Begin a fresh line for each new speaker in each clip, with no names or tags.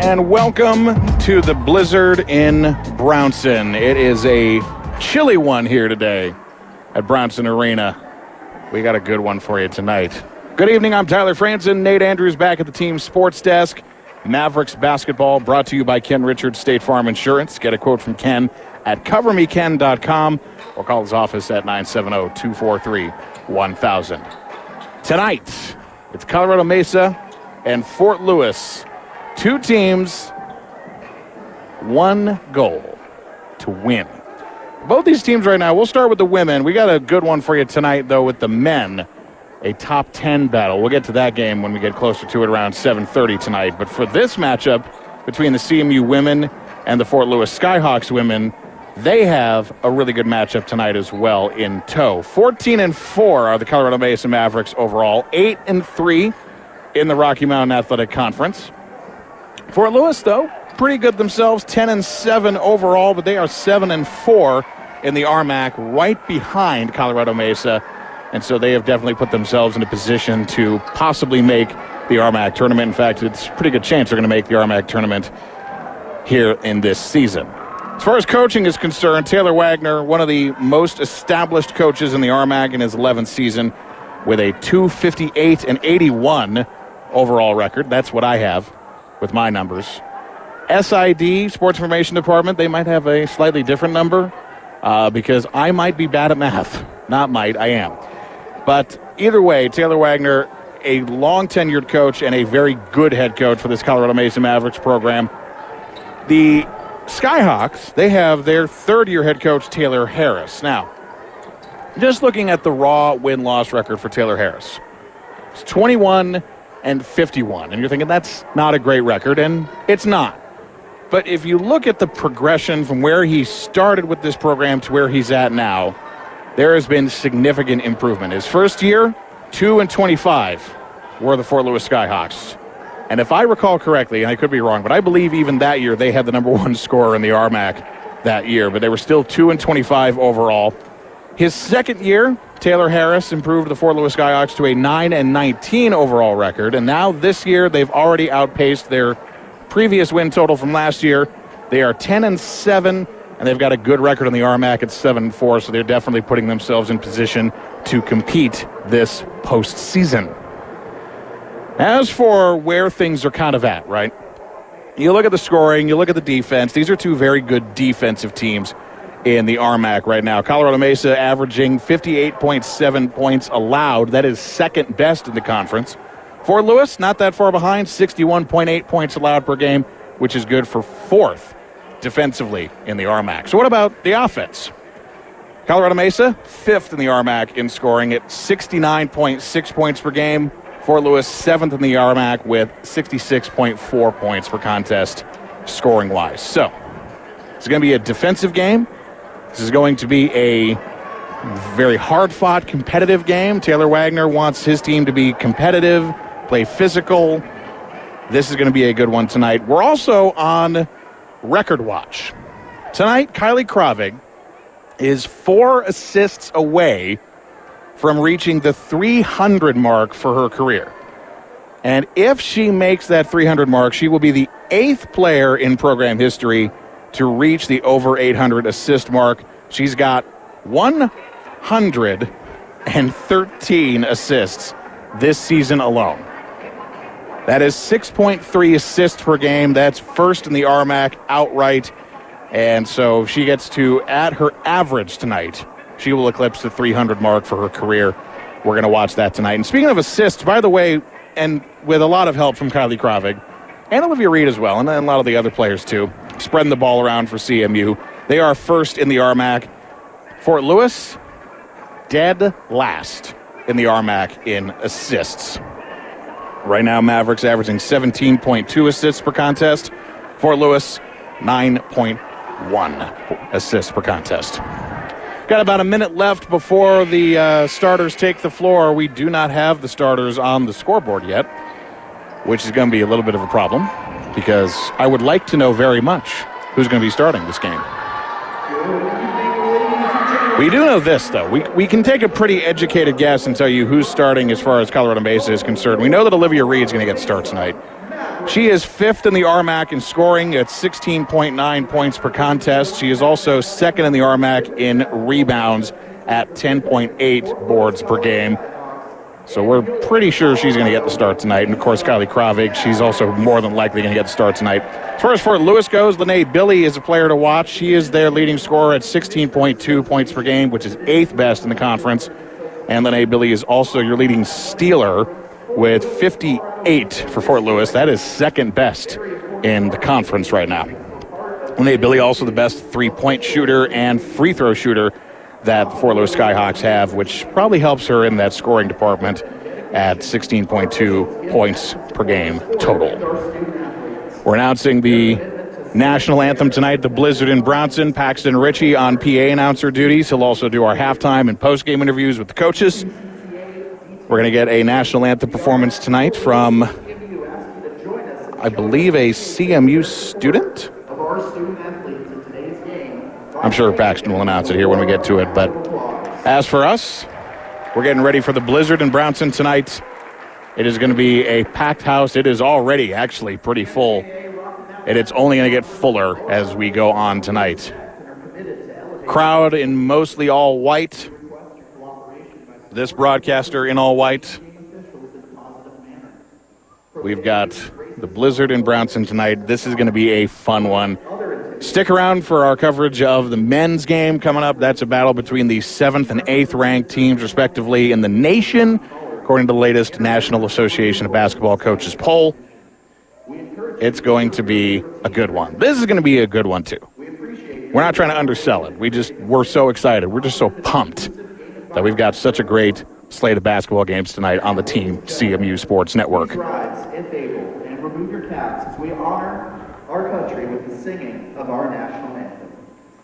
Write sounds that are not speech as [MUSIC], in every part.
and welcome to the Blizzard in Brownson. It is a chilly one here today at Brownson Arena. We got a good one for you tonight. Good evening, I'm Tyler Franson. Nate Andrews back at the team sports desk. Mavericks basketball brought to you by Ken Richards State Farm Insurance. Get a quote from Ken at covermeken.com or call his office at 970 243 1000. Tonight, it's Colorado Mesa and Fort Lewis. Two teams, one goal to win. Both these teams right now, we'll start with the women. We got a good one for you tonight, though, with the men. A top 10 battle. We'll get to that game when we get closer to it around 7:30 tonight. But for this matchup between the CMU women and the Fort Lewis Skyhawks women, they have a really good matchup tonight as well in tow. 14 and 4 are the Colorado Mesa Mavericks overall, 8 and 3 in the Rocky Mountain Athletic Conference. Fort Lewis, though, pretty good themselves, 10 and 7 overall, but they are 7 and 4 in the RMAC, right behind Colorado Mesa. And so they have definitely put themselves in a position to possibly make the RMAC tournament. In fact, it's a pretty good chance they're going to make the RMAC tournament here in this season. As far as coaching is concerned, Taylor Wagner, one of the most established coaches in the RMAC in his 11th season, with a 258 and 81 overall record. That's what I have with my numbers. SID, Sports Information Department, they might have a slightly different number uh, because I might be bad at math. Not might, I am. But either way, Taylor Wagner, a long tenured coach and a very good head coach for this Colorado Mesa Mavericks program. The Skyhawks, they have their third year head coach, Taylor Harris. Now, just looking at the raw win loss record for Taylor Harris, it's 21 and 51. And you're thinking that's not a great record, and it's not. But if you look at the progression from where he started with this program to where he's at now, there has been significant improvement. His first year, 2 and 25 were the Fort Lewis Skyhawks. And if I recall correctly, and I could be wrong, but I believe even that year they had the number [LAUGHS] one scorer in the RMAC that year, but they were still 2 and 25 overall. His second year, Taylor Harris improved the Fort Lewis Skyhawks to a 9 and 19 overall record, and now this year they've already outpaced their previous win total from last year. They are 10 and 7 and they've got a good record in the RMAC at 7 and 4, so they're definitely putting themselves in position to compete this postseason. As for where things are kind of at, right? You look at the scoring, you look at the defense. These are two very good defensive teams in the RMAC right now. Colorado Mesa averaging 58.7 points allowed. That is second best in the conference. Fort Lewis, not that far behind, 61.8 points allowed per game, which is good for fourth defensively in the RMAC. So, what about the offense? Colorado Mesa, fifth in the RMAC in scoring at 69.6 points per game. Fort Lewis, seventh in the RMAC with 66.4 points per contest scoring wise. So, it's going to be a defensive game. This is going to be a very hard fought, competitive game. Taylor Wagner wants his team to be competitive, play physical. This is going to be a good one tonight. We're also on record watch. Tonight, Kylie Kravig is four assists away from reaching the 300 mark for her career. And if she makes that 300 mark, she will be the eighth player in program history to reach the over 800 assist mark. She's got 113 assists this season alone. That is 6.3 assists per game. That's first in the RMAC outright. And so if she gets to, at her average tonight, she will eclipse the 300 mark for her career. We're going to watch that tonight. And speaking of assists, by the way, and with a lot of help from Kylie Kravig and Olivia Reed as well, and a lot of the other players too, spreading the ball around for CMU. They are first in the RMAC. Fort Lewis, dead last in the RMAC in assists. Right now, Mavericks averaging 17.2 assists per contest. Fort Lewis, 9.1 assists per contest. Got about a minute left before the uh, starters take the floor. We do not have the starters on the scoreboard yet, which is going to be a little bit of a problem because I would like to know very much who's going to be starting this game. We do know this, though. We, we can take a pretty educated guess and tell you who's starting as far as Colorado Mesa is concerned. We know that Olivia Reed's going to get start tonight. She is fifth in the RMAC in scoring at 16.9 points per contest. She is also second in the RMAC in rebounds at 10.8 boards per game. So we're pretty sure she's going to get the start tonight. And of course, Kylie Kravig, she's also more than likely going to get the start tonight. As far as Fort Lewis goes, Lene Billy is a player to watch. She is their leading scorer at 16.2 points per game, which is eighth best in the conference. And Lene Billy is also your leading stealer with 58 for Fort Lewis. That is second best in the conference right now. Lene Billy also the best three-point shooter and free throw shooter that the Fort Lewis Skyhawks have, which probably helps her in that scoring department at 16.2 points per game total. We're announcing the national anthem tonight. The Blizzard in Brownson, Paxton Ritchie on PA announcer duties. He'll also do our halftime and post-game interviews with the coaches. We're going to get a national anthem performance tonight from, I believe, a CMU student. I'm sure Paxton will announce it here when we get to it. But as for us, we're getting ready for the Blizzard in Brownson tonight. It is going to be a packed house. It is already actually pretty full, and it's only going to get fuller as we go on tonight. Crowd in mostly all white. This broadcaster in all white. We've got the Blizzard in Brownson tonight. This is going to be a fun one. Stick around for our coverage of the men's game coming up. That's a battle between the seventh and eighth ranked teams, respectively, in the nation, according to the latest National Association of Basketball Coaches poll. It's going to be a good one. This is going to be a good one, too. We're not trying to undersell it. We just, we're so excited. We're just so pumped that we've got such a great slate of basketball games tonight on the Team CMU Sports Network.
Rise if able and remove your caps as we honor our country with the singing of our national anthem.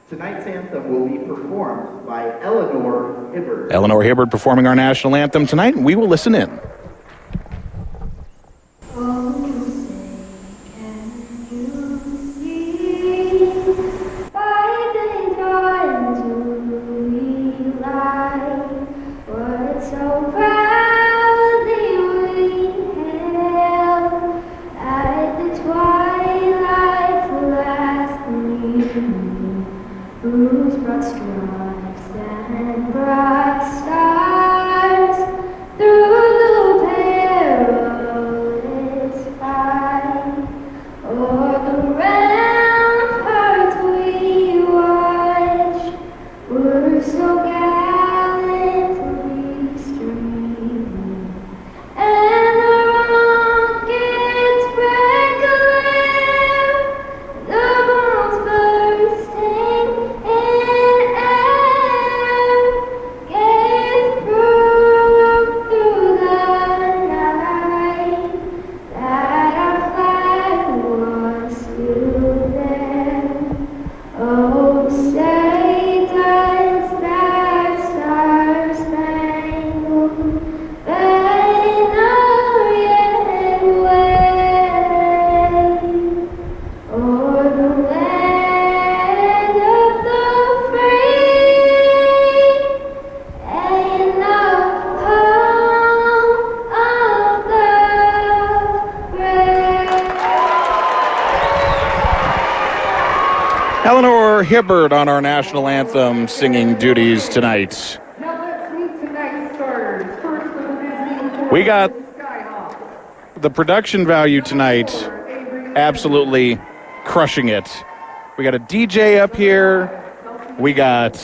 Tonight's anthem will be performed by Eleanor Hibbard.
Eleanor Hibbard performing our national anthem tonight, and we will listen in. On our national anthem singing duties tonight. We got the production value tonight absolutely crushing it. We got a DJ up here, we got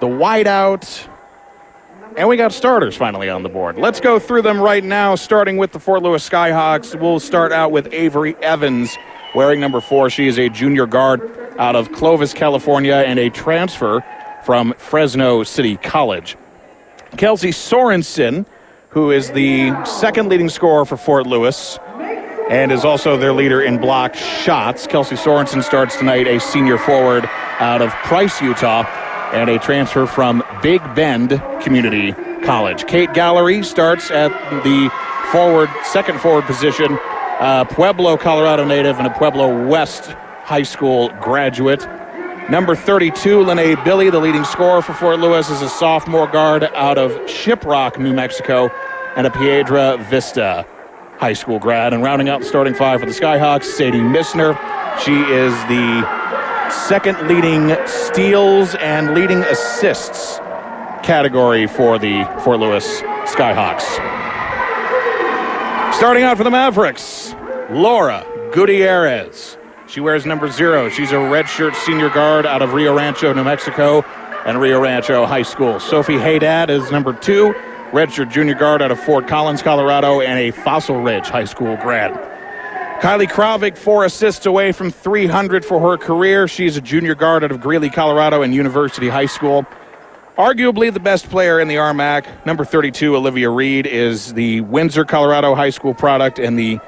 the whiteout, and we got starters finally on the board. Let's go through them right now, starting with the Fort Lewis Skyhawks. We'll start out with Avery Evans, wearing number four. She is a junior guard out of Clovis, California, and a transfer from Fresno City College. Kelsey Sorensen, who is the second leading scorer for Fort Lewis and is also their leader in block shots. Kelsey Sorensen starts tonight, a senior forward out of Price, Utah, and a transfer from Big Bend Community College. Kate Gallery starts at the forward, second forward position, uh, Pueblo, Colorado native, and a Pueblo West High School graduate. Number 32, Lene Billy, the leading scorer for Fort Lewis, is a sophomore guard out of Shiprock, New Mexico, and a Piedra Vista high school grad. And rounding out the starting five for the Skyhawks, Sadie Missner. She is the second leading steals and leading assists category for the Fort Lewis Skyhawks. Starting out for the Mavericks, Laura Gutierrez. She wears number zero. She's a redshirt senior guard out of Rio Rancho, New Mexico, and Rio Rancho High School. Sophie Haydad is number two, redshirt junior guard out of Fort Collins, Colorado, and a Fossil Ridge High School grad. Kylie Kravik, four assists away from 300 for her career. She's a junior guard out of Greeley, Colorado, and University High School. Arguably the best player in the RMAC, number 32, Olivia Reed, is the Windsor, Colorado High School product and the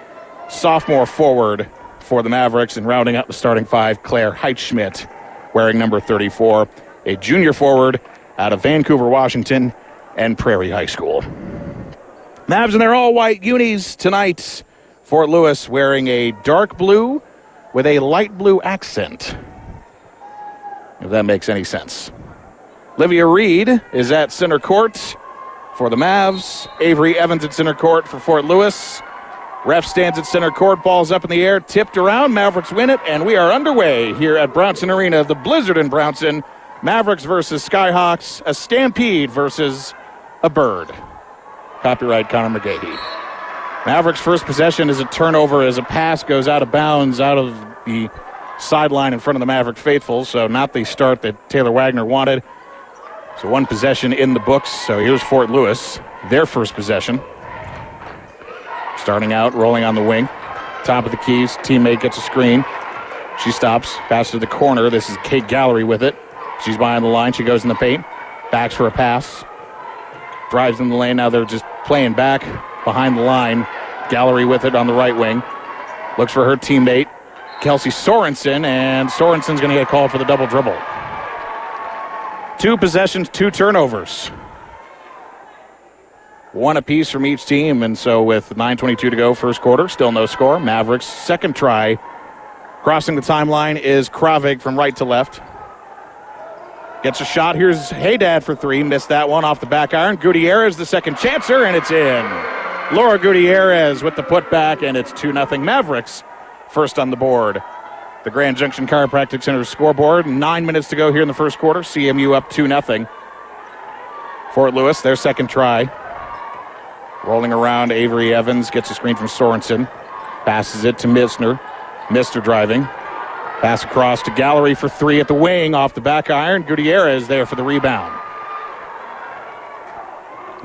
sophomore forward for the Mavericks. And rounding out the starting five, Claire Heitschmidt, wearing number 34, a junior forward out of Vancouver, Washington, and Prairie High School. Mavs in their all white unis tonight. Fort Lewis wearing a dark blue with a light blue accent. If that makes any sense. Livia Reed is at center court for the Mavs. Avery Evans at center court for Fort Lewis. Ref stands at center court, balls up in the air, tipped around. Mavericks win it, and we are underway here at Brownson Arena, the Blizzard in Brownson. Mavericks versus Skyhawks, a stampede versus a bird. Copyright Connor McGahee. Mavericks' first possession is a turnover as a pass goes out of bounds out of the sideline in front of the Maverick faithful, so not the start that Taylor Wagner wanted. So one possession in the books. So here's Fort Lewis, their first possession. Starting out, rolling on the wing. Top of the keys, teammate gets a screen. She stops, passes to the corner. This is Kate Gallery with it. She's behind the line. She goes in the paint, backs for a pass. Drives in the lane. Now they're just playing back behind the line. Gallery with it on the right wing. Looks for her teammate, Kelsey Sorensen, and Sorensen's going to get called for the double dribble. Two possessions, two turnovers. One apiece from each team, and so with 9.22 to go, first quarter, still no score. Mavericks, second try. Crossing the timeline is Kravig from right to left. Gets a shot. Here's Haydad for three. Missed that one off the back iron. Gutierrez, the second chancer, and it's in. Laura Gutierrez with the putback, and it's 2 0 Mavericks. First on the board. The Grand Junction Chiropractic Center scoreboard. Nine minutes to go here in the first quarter. CMU up 2 0. Fort Lewis, their second try. Rolling around, Avery Evans gets a screen from Sorensen. Passes it to Misner. Missner driving. Pass across to Gallery for three at the wing off the back iron. Gutierrez there for the rebound.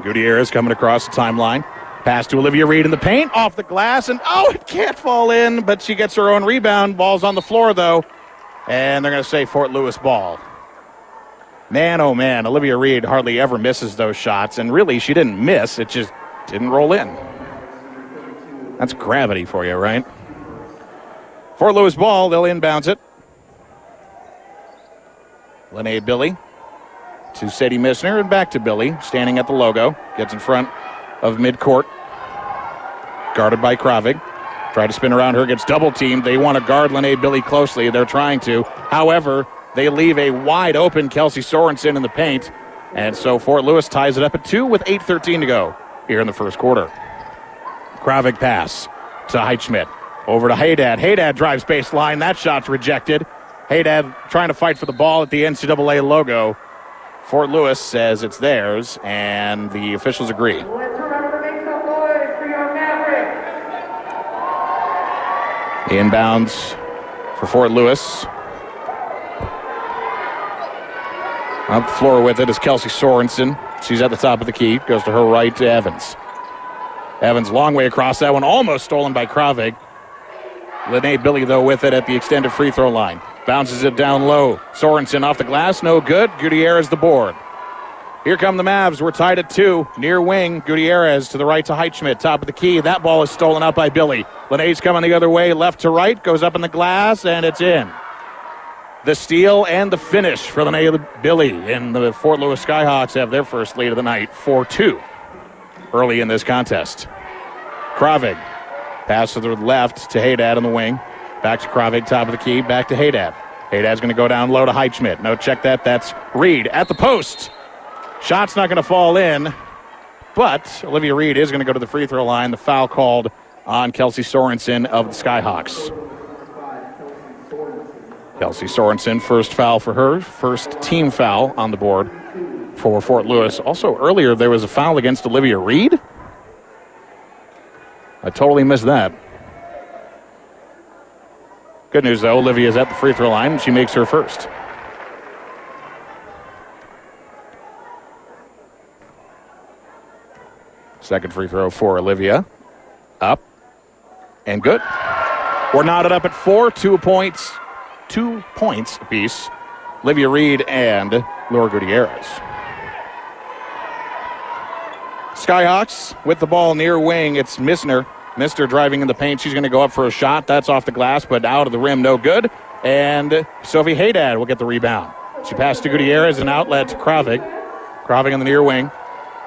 Gutierrez coming across the timeline. Pass to Olivia Reed in the paint, off the glass, and oh, it can't fall in, but she gets her own rebound. Ball's on the floor, though, and they're going to say Fort Lewis ball. Man, oh man, Olivia Reed hardly ever misses those shots, and really, she didn't miss, it just didn't roll in. That's gravity for you, right? Fort Lewis ball, they'll inbounds it. Lene Billy to Sadie Missner and back to Billy, standing at the logo. Gets in front of midcourt. Guarded by Kravig. Try to spin around her, gets double teamed. They want to guard Lene Billy closely. They're trying to. However, they leave a wide open Kelsey Sorensen in the paint. And so Fort Lewis ties it up at two with 8.13 to go here in the first quarter. Kravik pass to Heitschmidt. Over to Haydad. Haydad drives baseline. That shot's rejected. Haydad trying to fight for the ball at the NCAA logo. Fort Lewis says it's theirs, and the officials agree. Inbounds for Fort Lewis. Up the floor with it is Kelsey Sorensen. She's at the top of the key. Goes to her right to Evans. Evans, long way across that one, almost stolen by Kravig. Lene Billy, though, with it at the extended free throw line. Bounces it down low. Sorensen off the glass, no good. Gutierrez the board. Here come the Mavs. We're tied at two. Near wing, Gutierrez to the right to Heitschmidt. Top of the key. That ball is stolen up by Billy. Lene's coming the other way, left to right, goes up in the glass, and it's in. The steal and the finish for the Lene Billy. And the Fort Lewis Skyhawks have their first lead of the night, 4 2, early in this contest. Kravig Pass to the left to Haydad on the wing. Back to Kravig, top of the key. Back to Haydad. Haydad's going to go down low to Heitschmidt. No, check that. That's Reed at the post. Shot's not going to fall in, but Olivia Reed is going to go to the free throw line. The foul called on Kelsey Sorensen of the Skyhawks. Kelsey Sorensen, first foul for her, first team foul on the board for Fort Lewis. Also, earlier there was a foul against Olivia Reed. I totally missed that. Good news, though, Olivia's at the free throw line. She makes her first. Second free throw for Olivia. Up and good. We're knotted up at four, two points, two points apiece. Olivia Reed and Laura Gutierrez. Skyhawks with the ball near wing. It's Missner. Mister driving in the paint. She's going to go up for a shot. That's off the glass, but out of the rim, no good. And Sophie Haydad will get the rebound. She passed to Gutierrez an outlet to Kravik. Kravik on the near wing.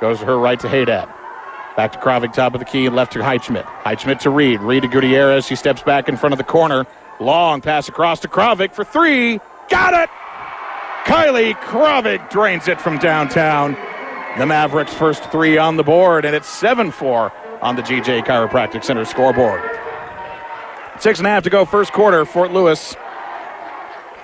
Goes to her right to Haydad. Back to Kravik, top of the key, left to Heitschmidt. Heitschmidt to Reed. Reed to Gutierrez. She steps back in front of the corner. Long pass across to Kravik for three. Got it! Kylie Kravik drains it from downtown. The Mavericks' first three on the board, and it's 7 4 on the GJ Chiropractic Center scoreboard. Six and a half to go, first quarter. Fort Lewis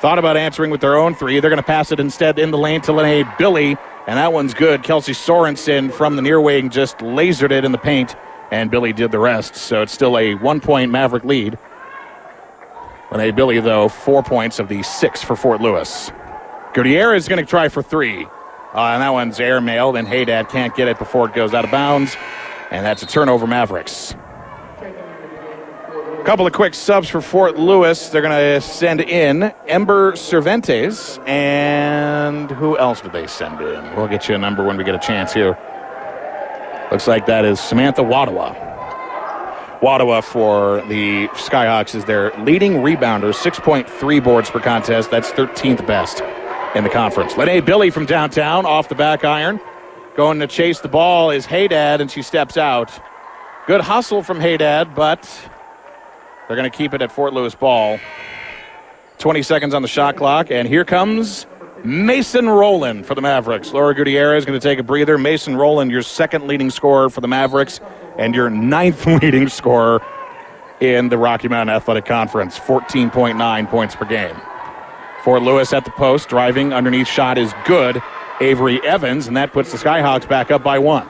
thought about answering with their own three. They're going to pass it instead in the lane to Lene Billy, and that one's good. Kelsey Sorensen from the near wing just lasered it in the paint, and Billy did the rest. So it's still a one point Maverick lead. Lene Billy, though, four points of the six for Fort Lewis. Gutierrez is going to try for three. Uh, and that one's airmailed, and Haydad can't get it before it goes out of bounds. And that's a turnover, Mavericks. A couple of quick subs for Fort Lewis. They're going to send in Ember Cervantes. And who else did they send in? We'll get you a number when we get a chance here. Looks like that is Samantha Wadawa. Wadawa for the Skyhawks is their leading rebounder, 6.3 boards per contest. That's 13th best in the conference. Lene Billy from downtown off the back iron. Going to chase the ball is Haydad, and she steps out. Good hustle from Haydad, but they're going to keep it at Fort Lewis ball. 20 seconds on the shot clock, and here comes Mason Rowland for the Mavericks. Laura Gutierrez is going to take a breather. Mason Rowland, your second leading scorer for the Mavericks, and your ninth [LAUGHS] leading scorer in the Rocky Mountain Athletic Conference. 14.9 points per game. Fort Lewis at the post, driving underneath shot is good. Avery Evans, and that puts the Skyhawks back up by one.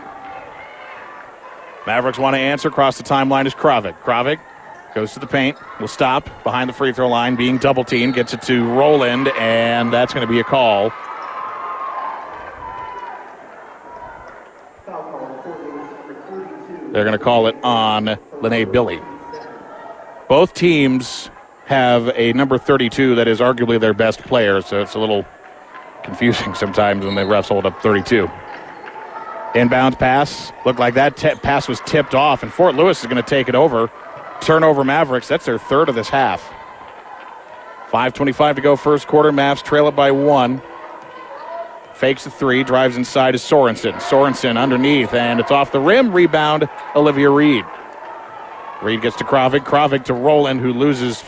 Mavericks want to answer. Across the timeline is Kravik. Kravik goes to the paint, will stop behind the free throw line, being double teamed, gets it to Roland, and that's going to be a call.
Foul call, Fort Lewis, number 32.
They're going to call it on Lene Billy. Both teams have a number 32 that is arguably their best player, so it's a little confusing [LAUGHS] sometimes when the refs hold up 32. Inbound pass looked like that t- pass was tipped off, and Fort Lewis is going to take it over. Turnover Mavericks. That's their third of this half. 5.25 to go, first quarter. Mavs trail it by one. Fakes the three, drives inside to Sorensen. Sorensen underneath, and it's off the rim. Rebound, Olivia Reed. Reed gets to Kravik. Kravik to Roland, who loses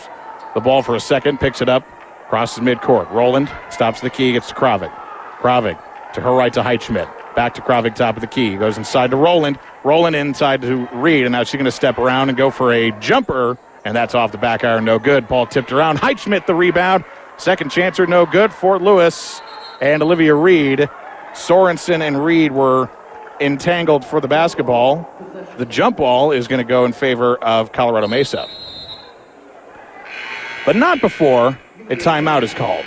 the ball for a second, picks it up, crosses midcourt. Roland stops the key, gets to Kravik. Kravik to her right to Heitschmidt. Back to Kravik, top of the key. Goes inside to Roland. Roland inside to Reed, and now she's going to step around and go for a jumper, and that's off the back iron, no good. Ball tipped around. Heitschmidt the rebound. Second chancer, no good. Fort Lewis and Olivia Reed. Sorensen and Reed were entangled for the basketball. The jump ball is going to go in favor of Colorado Mesa. But not before a timeout is called.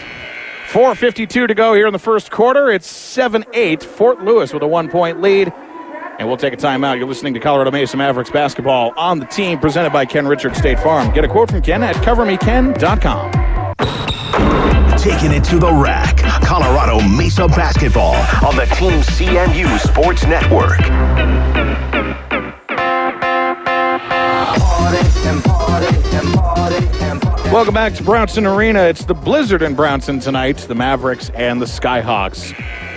4.52 to go here in the first quarter. It's 7 8. Fort Lewis with a one point lead. And we'll take a timeout. You're listening to Colorado Mesa Mavericks basketball on the team, presented by Ken Richard State Farm. Get a quote from Ken at covermeken.com.
Taking it to the rack. Colorado Mesa basketball on the Team CMU Sports Network.
Welcome back to Brownson Arena. It's the Blizzard in Brownson tonight, the Mavericks and the Skyhawks.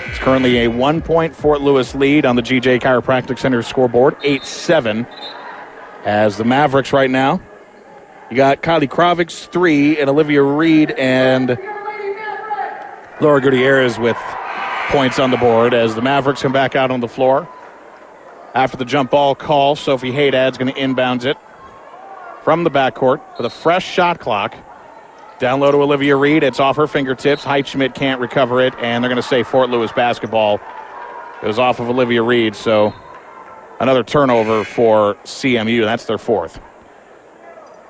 It's currently a one point Fort Lewis lead on the GJ Chiropractic Center scoreboard, 8 7. As the Mavericks right now, you got Kylie Kravik's three and Olivia Reed and Laura Gutierrez with points on the board as the Mavericks come back out on the floor. After the jump ball call, Sophie Haydad's going to inbounds it. from the backcourt with a fresh shot clock. Down low to Olivia Reed. It's off her fingertips. Heitschmidt can't recover it, and they're going to say Fort Lewis basketball. It was off of Olivia Reed, so another turnover for CMU. That's their fourth.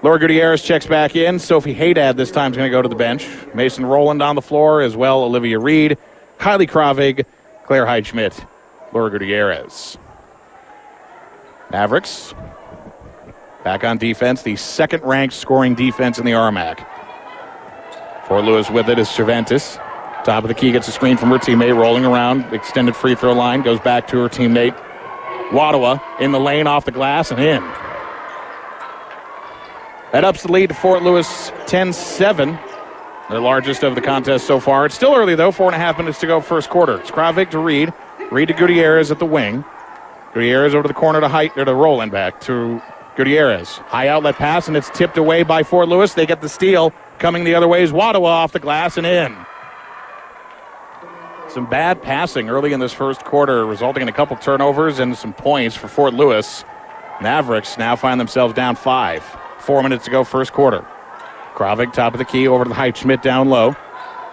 Laura Gutierrez checks back in. Sophie Haydad this time is going to go to the bench. Mason Rowland on the floor as well. Olivia Reed, Kylie Kravig, Claire Heitschmidt, Laura Gutierrez. Mavericks back on defense, the second ranked scoring defense in the RMAC. Fort Lewis with it is Cervantes. Top of the key gets a screen from her teammate, rolling around, extended free throw line, goes back to her teammate. Wadawa in the lane off the glass and in. That ups the lead to Fort Lewis 10 7, their largest of the contest so far. It's still early, though, four and a half minutes to go, first quarter. It's Kravik to Reed. Reed to Gutierrez at the wing. Gutierrez over to the corner to height or to rolling back to Gutierrez. High outlet pass, and it's tipped away by Fort Lewis. They get the steal. Coming the other way is Wadawa off the glass and in. Some bad passing early in this first quarter, resulting in a couple turnovers and some points for Fort Lewis. Mavericks now find themselves down five. Four minutes to go, first quarter. Kravik, top of the key, over to the height. Schmidt down low.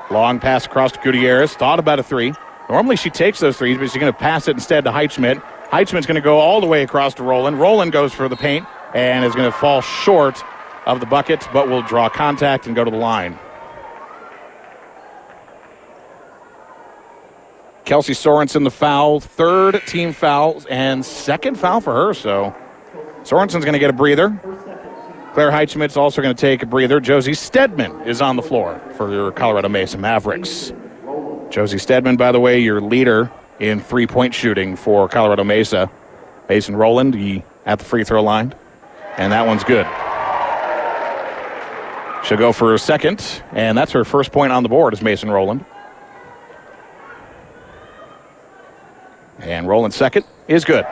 Long pass across to Gutierrez. Thought about a three. Normally she takes those threes, but she's going to pass it instead to Heitschmidt. Heitschmidt's going to go all the way across to Roland. Roland goes for the paint and is going to fall short of the bucket, but will draw contact and go to the line. Kelsey Sorensen the foul, third team foul, and second foul for her. So Sorensen's going to get a breather. Claire Heitschmidt's also going to take a breather. Josie Stedman is on the floor for your Colorado Mesa Mavericks. Josie Stedman, by the way, your leader in three point shooting for Colorado Mesa. Mason Rowland he, at the free throw line, and that one's good. She'll go for a second, and that's her first point on the board is Mason Rowland. And Rowland's second is good.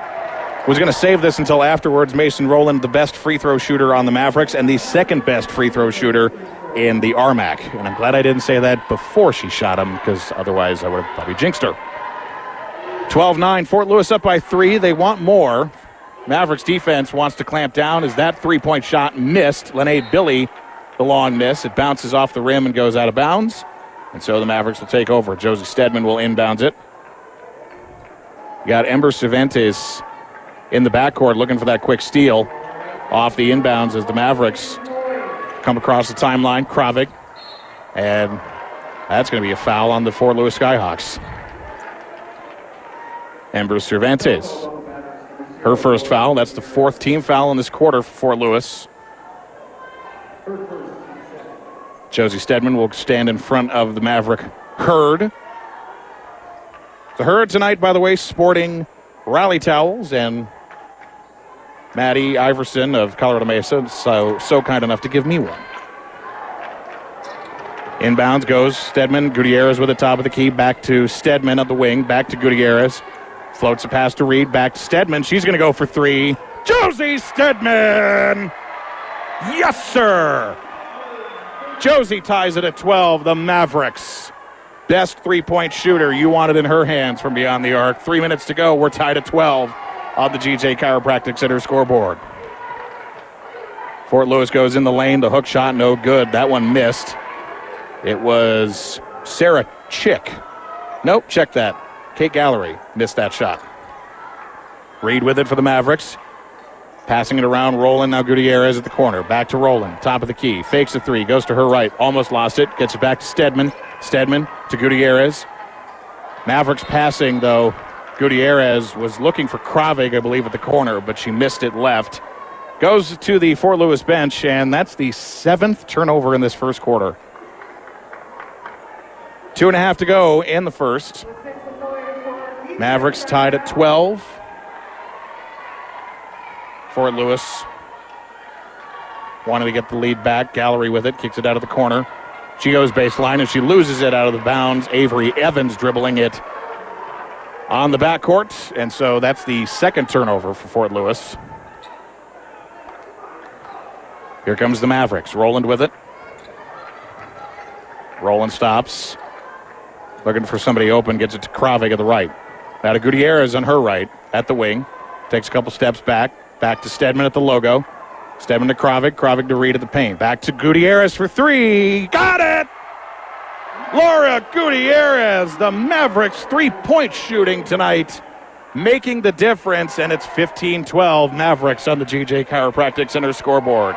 Was going to save this until afterwards. Mason Rowland, the best free throw shooter on the Mavericks, and the second best free throw shooter in the RMAC. And I'm glad I didn't say that before she shot him, because otherwise I would have probably jinxed her. 12 9, Fort Lewis up by three. They want more. Mavericks defense wants to clamp down as that three point shot missed. Lenae Billy, the long miss. It bounces off the rim and goes out of bounds. And so the Mavericks will take over. Josie Stedman will inbounds it. You got Ember Cervantes in the backcourt looking for that quick steal off the inbounds as the Mavericks come across the timeline. Kravik. And that's going to be a foul on the Fort Lewis Skyhawks. Ember Cervantes. Her first foul. That's the fourth team foul in this quarter for Fort Lewis. Josie Stedman will stand in front of the Maverick Herd. The Herd tonight, by the way, sporting rally towels, and Maddie Iverson of Colorado Mesa, so, so kind enough to give me one. Inbounds goes Stedman. Gutierrez with the top of the key. Back to Stedman at the wing. Back to Gutierrez. Floats a pass to Reed. Back to Stedman. She's going to go for three. Josie Stedman! Yes, sir! Josie ties it at 12. The Mavericks. Best three point shooter. You want it in her hands from beyond the arc. Three minutes to go. We're tied at 12 on the GJ Chiropractic Center scoreboard. Fort Lewis goes in the lane. The hook shot, no good. That one missed. It was Sarah Chick. Nope, check that. Kate Gallery missed that shot. Reed with it for the Mavericks. Passing it around, Roland. Now Gutierrez at the corner. Back to Roland. Top of the key. Fakes a three. Goes to her right. Almost lost it. Gets it back to Stedman. Stedman to Gutierrez. Mavericks passing, though. Gutierrez was looking for Kravig, I believe, at the corner, but she missed it left. Goes to the Fort Lewis bench, and that's the seventh turnover in this first quarter. Two and a half to go in the first. Mavericks tied at 12. Fort Lewis wanted to get the lead back. Gallery with it, kicks it out of the corner. She goes baseline and she loses it out of the bounds. Avery Evans dribbling it on the backcourt, and so that's the second turnover for Fort Lewis. Here comes the Mavericks. Roland with it. Roland stops. Looking for somebody open, gets it to Kravig at the right. Now to Gutierrez on her right at the wing. Takes a couple steps back. Back to Stedman at the logo. Stedman to Kravik. Kravik to Reed at the paint. Back to Gutierrez for three. Got it! Laura Gutierrez, the Mavericks three point shooting tonight, making the difference, and it's 15 12 Mavericks on the GJ Chiropractic Center scoreboard.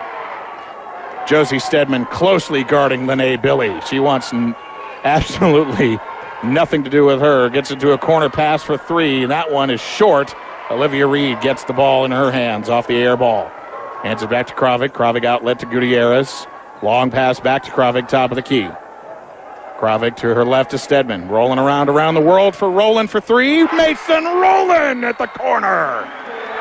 Josie Stedman closely guarding Lene Billy. She wants n- absolutely nothing to do with her. Gets into a corner pass for three. That one is short. Olivia Reed gets the ball in her hands off the air ball. Hands it back to Kravik. Kravik outlet to Gutierrez. Long pass back to Kravik, top of the key. Kravik to her left to Stedman. Rolling around around the world for Roland for three. Mason Roland at the corner.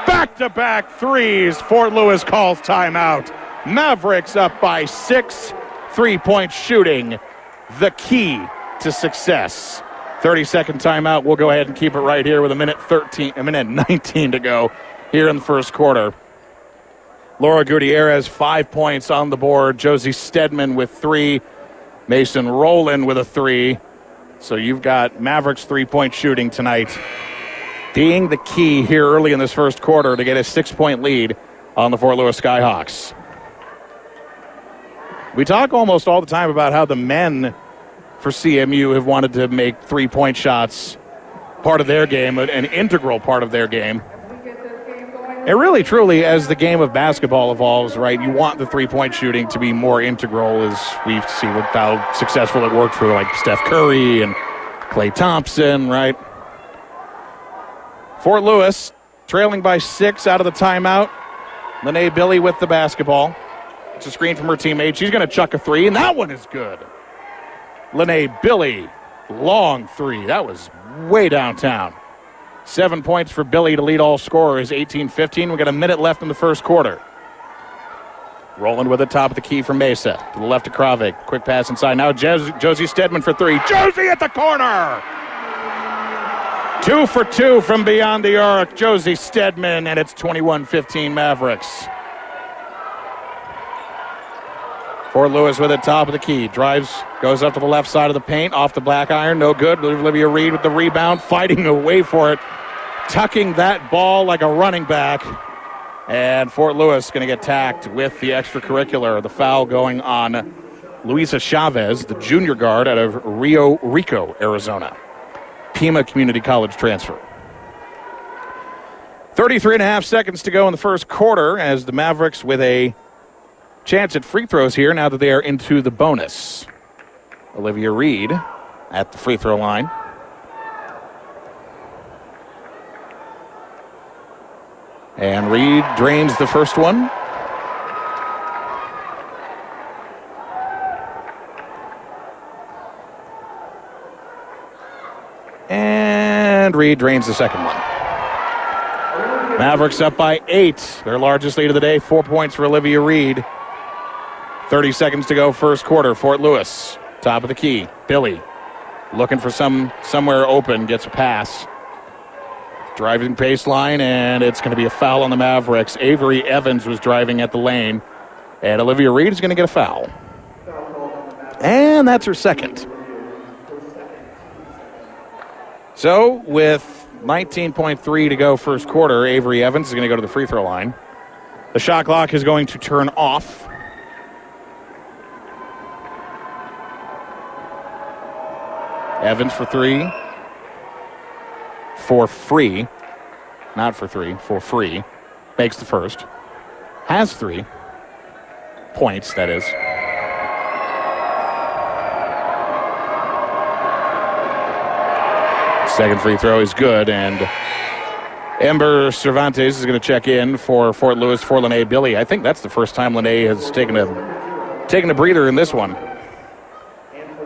Back to back threes. Fort Lewis calls timeout. Mavericks up by six. Three point shooting. The key to success. 30 second timeout. We'll go ahead and keep it right here with a minute 13, a minute 19 to go here in the first quarter. Laura Gutierrez, five points on the board. Josie Stedman with three. Mason Rowland with a three. So you've got Mavericks three point shooting tonight being the key here early in this first quarter to get a six point lead on the Fort Lewis Skyhawks. We talk almost all the time about how the men for CMU have wanted to make three point shots part of their game, an integral part of their game. And really, truly, as the game of basketball evolves, right, you want the three point shooting to be more integral as we see with how successful it worked for like Steph Curry and Klay Thompson, right? Fort Lewis trailing by six out of the timeout. Lene Billy with the basketball. It's a screen from her teammate. She's going to chuck a three, and that one is good. Lene Billy, long three. That was way downtown. Seven points for Billy to lead all scorers, 18 15. We've got a minute left in the first quarter. Rolling with the top of the key from Mesa. To the left to Kravik. Quick pass inside. Now Josie Stedman for three. Josie at the corner! Two for two from beyond the arc. Josie Stedman, and it's 21 15 Mavericks. Fort Lewis with it, top of the key. Drives, goes up to the left side of the paint, off the black iron, no good. Olivia Reed with the rebound, [LAUGHS] fighting away for it, tucking that ball like a running back. And Fort Lewis going to get tacked with the extracurricular. The foul going on Luisa Chavez, the junior guard out of Rio Rico, Arizona. Pima Community College transfer. 33 and a half seconds to go in the first quarter as the Mavericks with a chance at free throws here now that they are into the bonus. Olivia Reed at the free throw line. And Reed drains the first one. And Reed drains the second one. Mavericks up by eight. Their largest lead of the day. Four points for Olivia Reed. 30 seconds to go, first quarter. Fort Lewis, top of the key. Billy looking for some somewhere open, gets a pass. Driving baseline, and it's going to be a foul on the Mavericks. Avery Evans was driving at the lane, and Olivia Reed is going to get a foul. And that's her second. So, with 19.3 to go, first quarter, Avery Evans is going to go to the free throw line. The shot clock is going to turn off. Evans for three. For free. Not for three, for free. Makes the first. Has three. Points, that is. Second free throw is good, and Ember Cervantes is going to check in for Fort Lewis for Lene Billy. I think that's the first time Lene has taken a taken a breather in this one.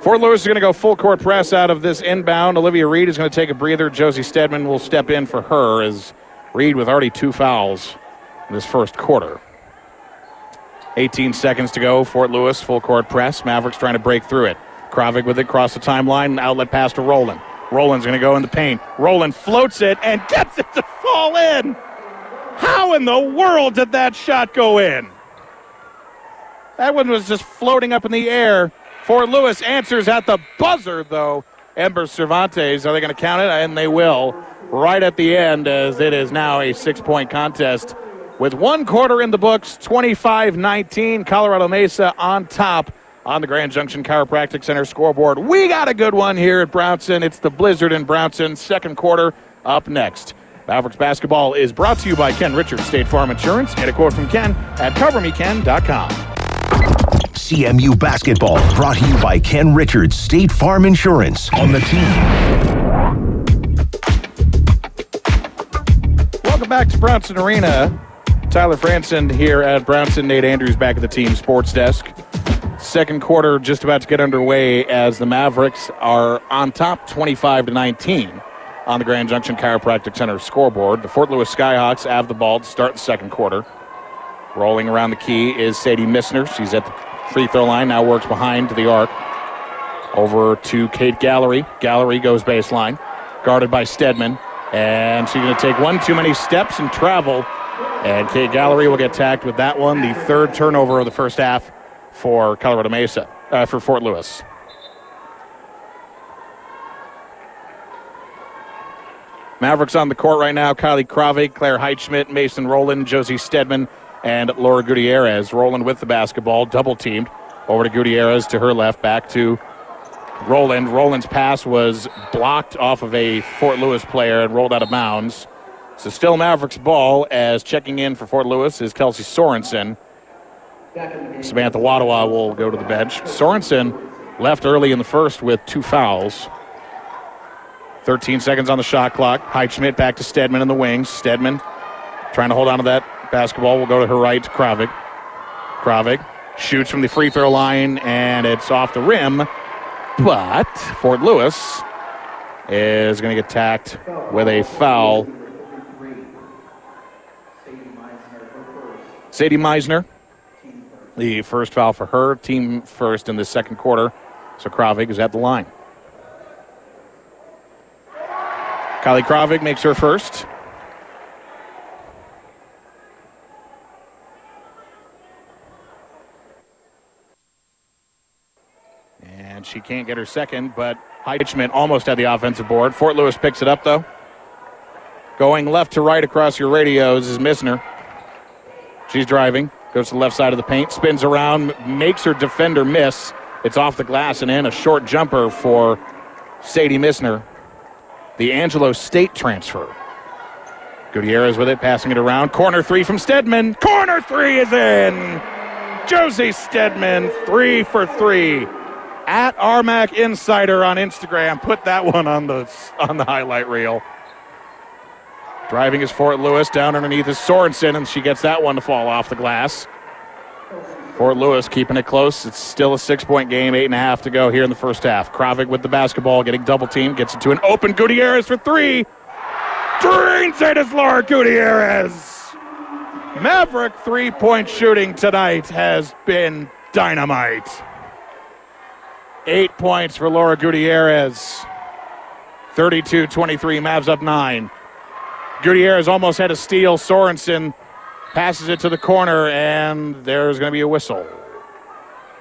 Fort Lewis is going to go full court press out of this inbound. Olivia Reed is going to take a breather. Josie Stedman will step in for her as Reed with already two fouls in this first quarter. 18 seconds to go. Fort Lewis full court press. Mavericks trying to break through it. Kravik with it across the timeline. Outlet pass to Roland. Roland's going to go in the paint. Roland floats it and gets it to fall in. How in the world did that shot go in? That one was just floating up in the air. Fort Lewis answers at the buzzer, though. Ember Cervantes, are they going to count it? And they will. Right at the end, as it is now a six point contest. With one quarter in the books, 25 19, Colorado Mesa on top on the Grand Junction Chiropractic Center scoreboard. We got a good one here at Brownson. It's the Blizzard in Brownson, second quarter up next. Mavericks basketball is brought to you by Ken Richards, State Farm Insurance. Get a quote from Ken at covermeken.com.
CMU basketball brought to you by Ken Richards, State Farm Insurance on the team.
Welcome back to Brownson Arena. Tyler Franson here at Brownson. Nate Andrews back at the team sports desk. Second quarter just about to get underway as the Mavericks are on top 25 to 19 on the Grand Junction Chiropractic Center scoreboard. The Fort Lewis Skyhawks have the ball to start the second quarter. Rolling around the key is Sadie Missner. She's at the free throw line, now works behind the arc. Over to Kate Gallery. Gallery goes baseline, guarded by Stedman. And she's going to take one too many steps and travel. And Kate Gallery will get tagged with that one, the third turnover of the first half for Colorado Mesa, uh, for Fort Lewis. Mavericks on the court right now. Kylie Kravig, Claire Heitschmidt, Mason Rowland, Josie Stedman, and Laura Gutierrez. Rowland with the basketball, double teamed. Over to Gutierrez to her left, back to Roland. Roland's pass was blocked off of a Fort Lewis player and rolled out of bounds. So still Mavericks ball as checking in for Fort Lewis is Kelsey Sorensen. Samantha Wadawa will go to the bench. Sorensen left early in the first with two fouls. 13 seconds on the shot clock. Heitschmidt back to Stedman in the wings. Stedman trying to hold on to that basketball. Will go to her right Kravik. Kravik shoots from the free throw line and it's off the rim. But Fort Lewis is going to get tacked with a foul. Sadie Missner, the first foul for her, team first in the second quarter. So Kravik is at the line. Kylie Kravik makes her first. And she can't get her second, but Heitschmidt almost had the offensive board. Fort Lewis picks it up, though. Going left to right across your radios is Missner. She's driving, goes to the left side of the paint, spins around, makes her defender miss. It's off the glass and in a short jumper for Sadie Missner, the Angelo State transfer. Gutierrez with it, passing it around. Corner three from Stedman. Corner three is in. Josie Stedman, three for three. At RMAC Insider on Instagram, put that one on the on the highlight reel. Driving is Fort Lewis down underneath is Sorensen, and she gets that one to fall off the glass. Fort Lewis keeping it close. It's still a six point game, eight and a half to go here in the first half. Kravik with the basketball, getting double team, gets it to an open Gutierrez for three. Drains it is Laura Gutierrez. Maverick three point shooting tonight has been dynamite. Eight points for Laura Gutierrez. 32 23, Mavs up nine. Gutierrez almost had a steal. Sorensen passes it to the corner, and there's going to be a whistle.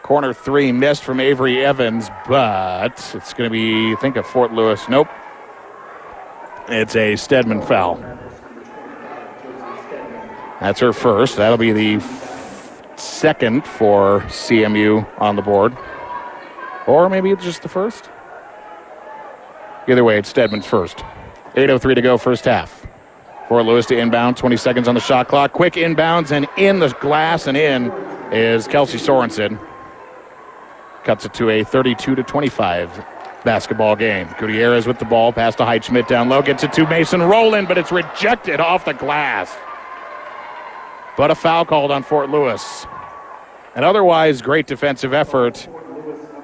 Corner three missed from Avery Evans, but it's going to be, I think, a Fort Lewis. Nope. It's a Stedman foul. That's her first. That'll be the f- second for CMU on the board. Or maybe it's just the first. Either way, it's Stedman's first. 8.03 to go, first half. Fort Lewis to inbound, 20 seconds on the shot clock. Quick inbounds and in the glass and in is Kelsey Sorensen. Cuts it to a 32 to 25 basketball game. Gutierrez with the ball, pass to Heitschmidt down low, gets it to Mason Rowland, but it's rejected off the glass. But a foul called on Fort Lewis. An otherwise great defensive effort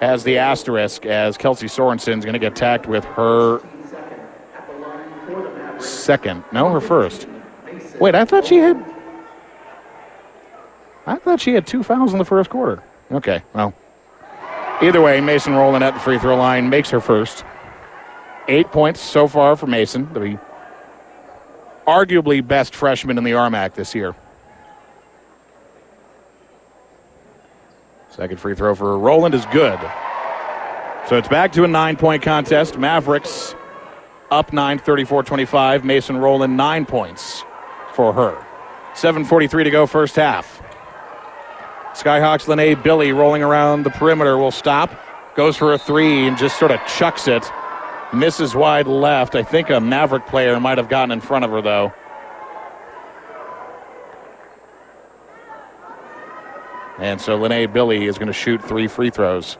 has the asterisk as Kelsey Sorensen's going to get tacked with her second. No, her first. Wait, I thought she had. I thought she had two fouls in the first quarter. Okay, well. Either way, Mason rolling at the free throw line makes her first. Eight points so far for Mason, the arguably best freshman in the RMAC this year. Second free throw for Roland is good. So it's back to a nine point contest. Mavericks up 9, 34 25. Mason Roland, nine points for her. 7.43 to go, first half. Skyhawks Lene Billy rolling around the perimeter will stop. Goes for a three and just sort of chucks it. Misses wide left. I think a Maverick player might have gotten in front of her, though. And so Lene Billy is going to shoot three free throws.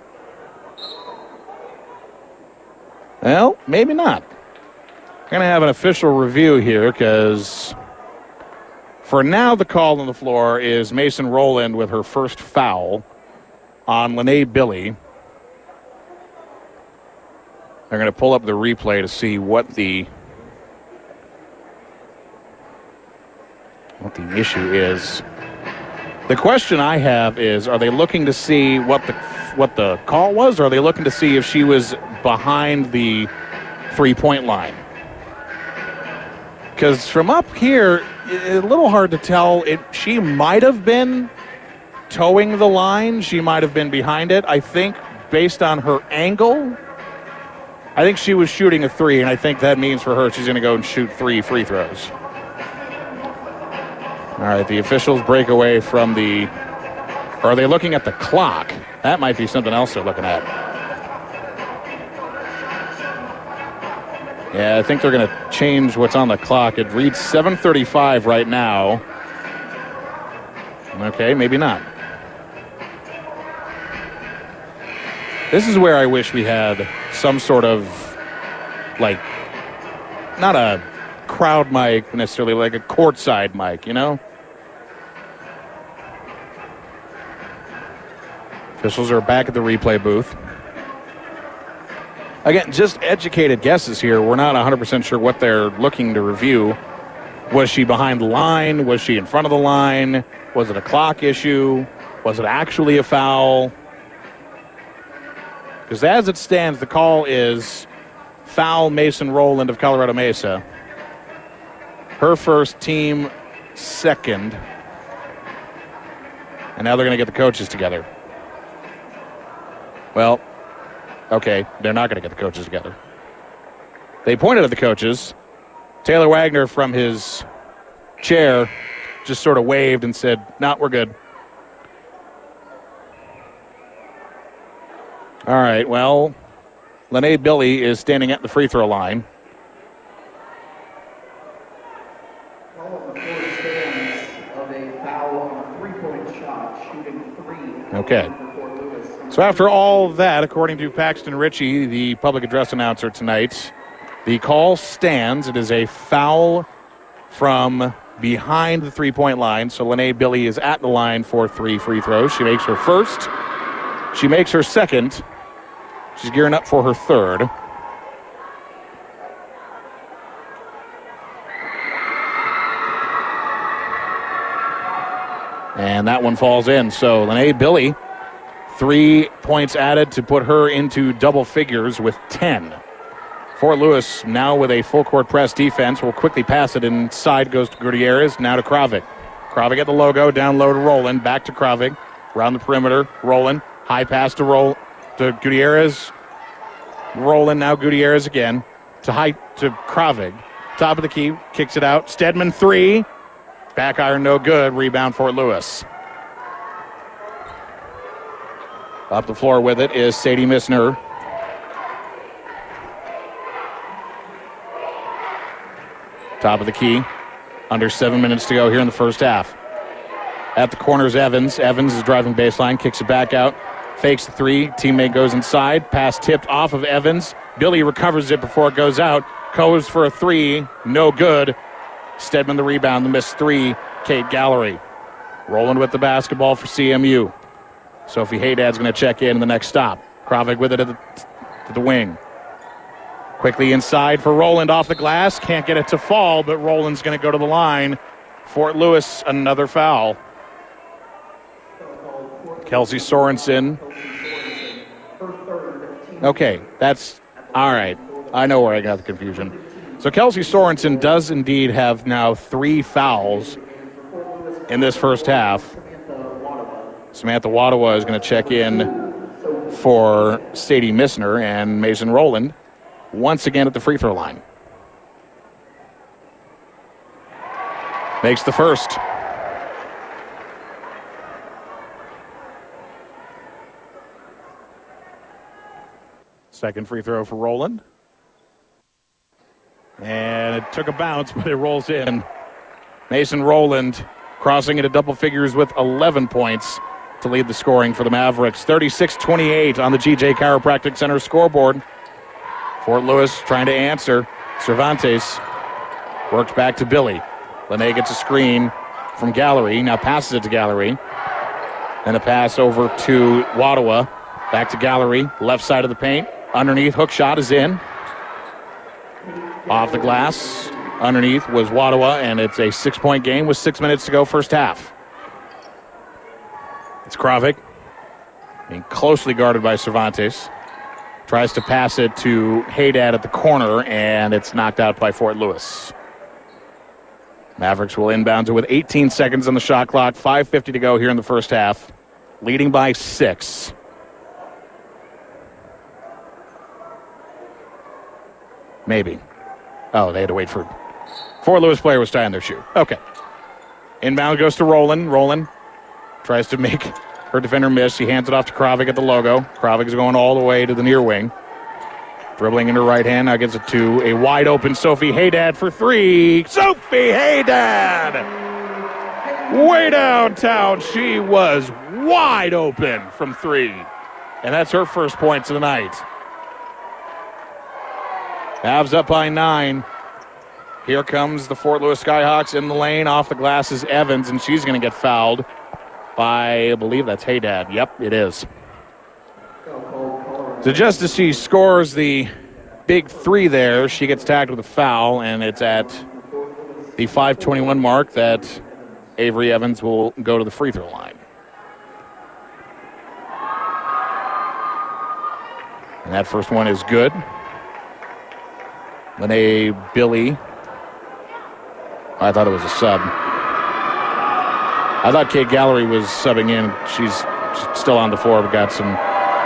Well, maybe not. Going to have an official review here because for now the call on the floor is Mason Rowland with her first foul on Lene Billy. They're going to pull up the replay to see what the what the issue is. The question I have is: Are they looking to see what the what the call was, or are they looking to see if she was behind the three-point line? Because from up here, it's a little hard to tell. It she might have been toeing the line. She might have been behind it. I think based on her angle, I think she was shooting a three, and I think that means for her she's going to go and shoot three free throws. All right, the officials break away from the. Or are they looking at the clock? That might be something else they're looking at. Yeah, I think they're going to change what's on the clock. It reads 7:35 right now. Okay, maybe not. This is where I wish we had some sort of like not a crowd mic necessarily, like a courtside mic, you know? Officials are back at the replay booth. Again, just educated guesses here. We're not 100% sure what they're looking to review. Was she behind the line? Was she in front of the line? Was it a clock issue? Was it actually a foul? Because as it stands, the call is foul Mason Rowland of Colorado Mesa. Her first team second. And now they're going to get the coaches together. Well, okay, they're not going to get the coaches together. They pointed at the coaches. Taylor Wagner, from his chair, just sort of waved and said, "Not, we're good." All right. Well, Lene Billy is standing at the free throw line.
Call on the floor stands of a foul on a three-point shot, shooting three.
Okay. So after all that, according to Paxton Ritchie, the public address announcer tonight, the call stands. It is a foul from behind the three-point line. So Lene Billy is at the line for three free throws. She makes her first. She makes her second. She's gearing up for her third. And that one falls in. So Lene Billy Three points added to put her into double figures with 10. Fort Lewis now with a full court press defense will quickly pass it inside goes to Gutierrez, now to Kravik. Kravik at the logo, down low to Roland, back to Kravik, around the perimeter, Roland, high pass to roll to Gutierrez. Roland now Gutierrez again to high to Kravik. Top of the key, kicks it out. Stedman three. Back iron no good. Rebound Fort Lewis. Up the floor with it is Sadie Missner. Top of the key. Under seven minutes to go here in the first half. At the corners, Evans. Evans is driving baseline, kicks it back out, fakes the three. Teammate goes inside. Pass tipped off of Evans. Billy recovers it before it goes out. Goes for a three. No good. Stedman the rebound. The missed three. Kate Gallery. Rolling with the basketball for CMU. Sophie Haydad's going to check in in the next stop. Kravik with it the, to the wing. Quickly inside for Roland off the glass. Can't get it to fall, but Roland's going to go to the line. Fort Lewis, another foul. Kelsey Sorensen. Okay, that's all right. I know where I got the confusion. So Kelsey Sorensen does indeed have now three fouls in this first half.
Samantha Wadawa
is going to check in for Sadie Missner and Mason Rowland once again at the free throw line. Makes the first. Second free throw for Roland. And it took a bounce, [LAUGHS] but it rolls in. Mason Roland crossing into double figures with 11 points to lead the scoring for the Mavericks. 36 28 on the GJ Chiropractic Center scoreboard. Fort Lewis trying to answer. Cervantes works back to Billy. Lene gets a screen from Gallery. Now passes it to Gallery. Then a pass over to Wattawa. Back to Gallery. Left side of the paint. Underneath. Hook shot is in. Off the glass. Underneath was Wattawa, and it's a six point game with six minutes to go, first half. It's Kravik being closely guarded by Cervantes. Tries to pass it to Haydad at the corner, and it's knocked out by Fort Lewis. Mavericks will inbound it with 18 seconds on the shot clock, 5.50 to go here in the first half, leading by six. Maybe. Oh, they had to wait for. Fort Lewis player was tying their shoe. Okay. Inbound goes to Roland. Roland tries to make her defender miss. She hands it off to Kravik at the logo. Kravik is going all the way to the near wing. Dribbling in her right hand, now gets it to a wide open Sophie Haydad for three. Sophie Haydad! Way downtown. She was wide open from three. And that's her first point of the night. Avs up by nine. Here comes the Fort Lewis Skyhawks in the lane. Off the glass is Evans, and she's going to get fouled by, I believe that's Haydad. Yep, it is. So just as she scores the big three there, she gets tagged with a foul, and it's at the 521 mark that Avery Evans will go to the free throw line. And that first one is good. Lene Billy. I thought it was a sub. I thought Kate Gallery was subbing in. She's still on the floor, but got some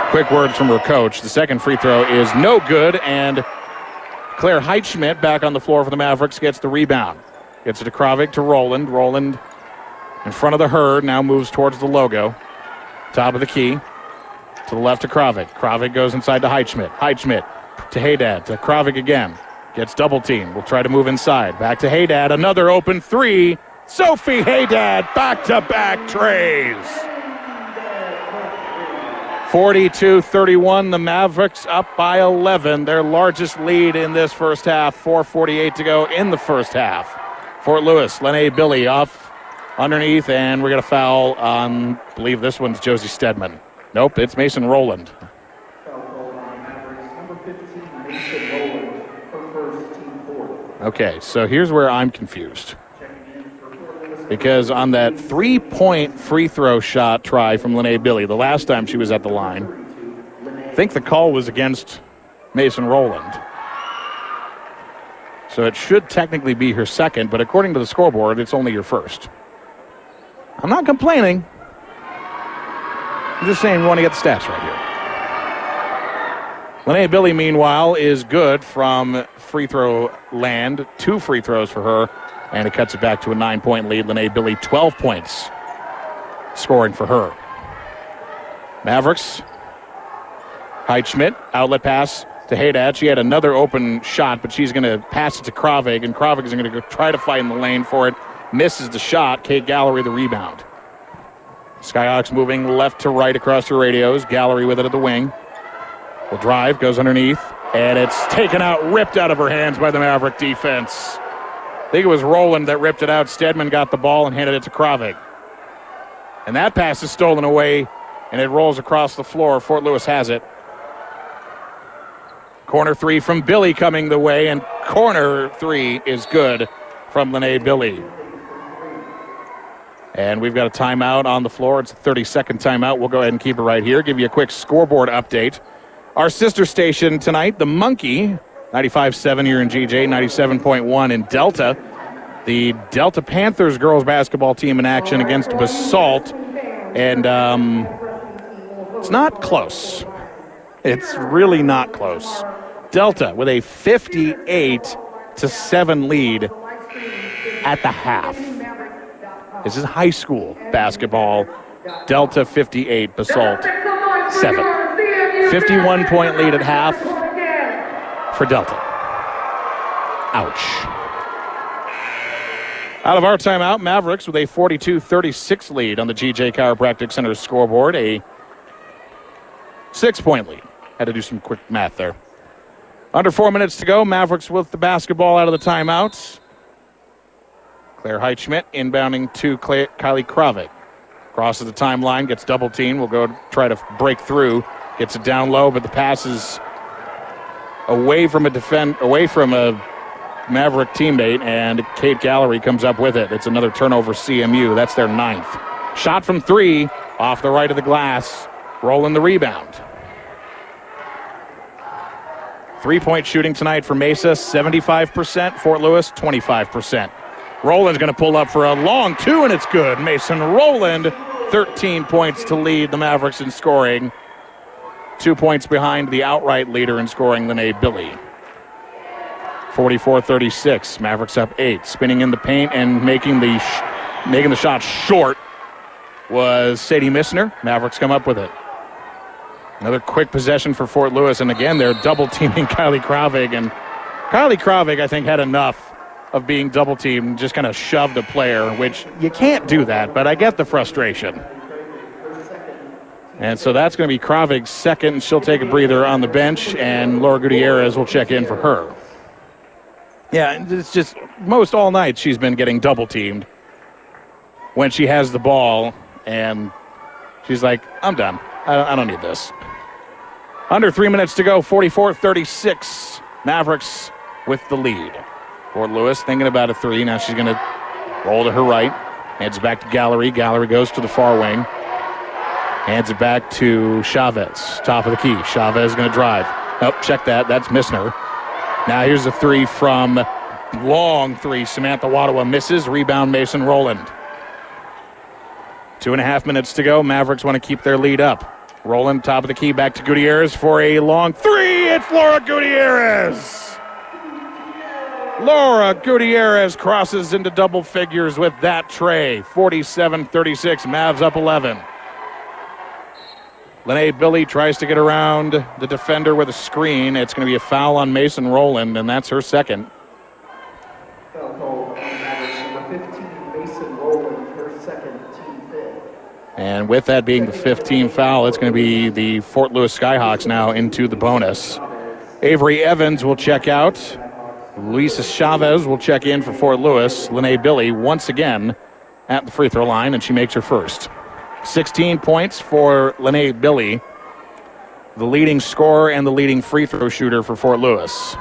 quick words from her coach. The second free throw is no good, and Claire Heitschmidt back on the floor for the Mavericks gets the rebound. Gets it to Kravik to Roland. Roland in front of the herd now moves towards the logo. Top of the key. To the left to Kravik. Kravik goes inside to Heitschmidt. Heitschmidt to Haydad. To Kravik again. Gets double teamed. Will try to move inside. Back to Haydad. Another open three. Sophie Haydad back to back trays. 42 31. The Mavericks up by 11. Their largest lead in this first half. 4.48 to go in the first half. Fort Lewis, Lene Billy off underneath, and we're going to foul on, I believe this one's Josie Stedman. Nope, it's Mason Roland.
Foul called on Mavericks. Number 15, Mason Rowland.
Okay, so here's where I'm confused.
Checking in for Fort Lewis.
Because on that three point free throw shot try from Lene Billy, the last time she was at the line, I think the call was against Mason Roland. So it should technically be her second, but according to the scoreboard, it's only your first. I'm not complaining. I'm just saying we want to get the stats right here. Lene Billy, meanwhile, is good from free throw land. Two free throws for her, and it cuts it back to a nine point lead. Lene Billy, 12 points scoring for her. Mavericks. Heitschmidt, outlet pass to Haydad. She had another open shot, but she's going to pass it to Kravig, and Kravig is going to try to fight in the lane for it. Misses the shot. Kate Gallery the rebound. Skyhawks moving left to right across the radios. Gallery with it at the wing. Will drive, goes underneath, and it's taken out, ripped out of her hands by the Maverick defense. I think it was Roland that ripped it out. Stedman got the ball and handed it to Kravik. And that pass is stolen away, and it rolls across the floor. Fort Lewis has it. Corner three from Billy coming the way, and corner three is good from Lene Billy. And we've got a timeout on the floor. It's a 30 second timeout. We'll go ahead and keep it right here. Give you a quick scoreboard update. Our sister station tonight, the Monkey, 95.7 here in GJ, 97.1 in Delta. The Delta Panthers girls basketball team in action against Basalt. And um, it's not close. It's really not close. Delta with a 58 to 7 lead at the half. This is high school basketball. Delta 58, Basalt 7. 51 point lead at half for Delta. Ouch. Out of our timeout, Mavericks with a 42 36 lead on the GJ Chiropractic Center scoreboard. A six point lead. Had to do some quick math there. Under four minutes to go. Mavericks with the basketball out of the timeouts. Claire Heitschmidt inbounding to Kylie Kravik. Crosses the timeline, gets double teamed. Will go try to break through. Gets it down low, but the pass is away from a defend, away from a Maverick teammate, and Kate Gallery comes up with it. It's another turnover CMU. That's their ninth. Shot from three off the right of the glass. Rolling the rebound. Three point shooting tonight for Mesa 75%, Fort Lewis 25%. Roland's going to pull up for a long two, and it's good. Mason Roland, 13 points to lead the Mavericks in scoring. Two points behind the outright leader in scoring, Lene Billy. 44 36. Mavericks up eight. Spinning in the paint and making the, sh- making the shot short was Sadie Missner. Mavericks come up with it. Another quick possession for Fort Lewis, and again, they're double teaming [LAUGHS] Kylie Kravig. And Kylie Kravig, I think, had enough of being double teamed, just kind of shoved a player, which you can't do that, but I get the frustration. And so that's going to be Kravig's second. She'll take a breather on the bench, and Laura Gutierrez will check in for her. Yeah, it's just most all night she's been getting double teamed when she has the ball, and she's like, I'm done. I don't, need this. Under three minutes to go, 44 36. Mavericks with the lead. Fort Lewis thinking about a three. Now she's going to roll to her right. heads back to Gallery. Gallery goes to the far wing. Hands it back to Chavez. Top of the key. Chavez going to drive. Oh, check that. That's Missner. Now here's a three from long three. Samantha Wadawa misses. Rebound Mason Roland. Two and a half minutes to go. Mavericks want to keep their lead up. Roland, top of the key, back to Gutierrez for a long three. It's Laura Gutierrez. Laura Gutierrez crosses into double figures with that tray. 47 36. Mavs up 11. Lene Billy tries to get around the defender with a screen. It's going to be a foul on Mason Roland, and that's her second.
Foul call on Mavericks number 15, Mason Rowland, her second, team fifth.
And with that being the 15 foul, it's going to be the Fort Lewis Skyhawks now into the bonus. Avery Evans will check out. Luisa Chavez will check in for Fort Lewis. Lene Billy once again at the free throw line, and she makes her first. 16 points for Lene Billy, the leading scorer and the leading free throw shooter for Fort Lewis.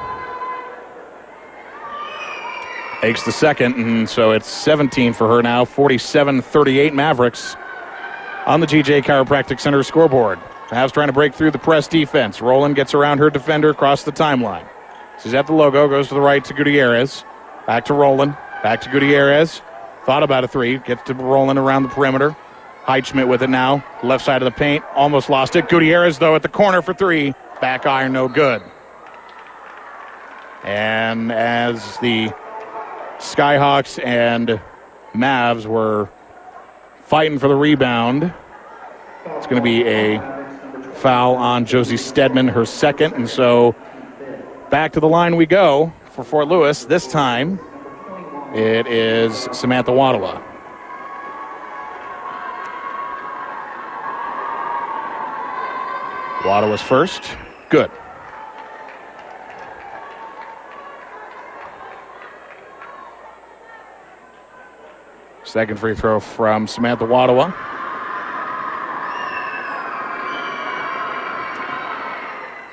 Takes the second, and so it's 17 for her now. 47 38 Mavericks on the GJ Chiropractic Center scoreboard. Mavs trying to break through the press defense. Roland gets around her defender across the timeline. She's at the logo, goes to the right to Gutierrez. Back to Roland. Back to Gutierrez. Thought about a three. Gets to Roland around the perimeter. Heitschmidt with it now. Left side of the paint. Almost lost it. Gutierrez, though, at the corner for three. Back iron, no good. And as the Skyhawks and Mavs were fighting for the rebound, it's going to be a foul on Josie Stedman, her second. And so back to the line we go for Fort Lewis. This time it is Samantha Wadawa. Wadawa's first. Good. Second free throw from Samantha Wadawa.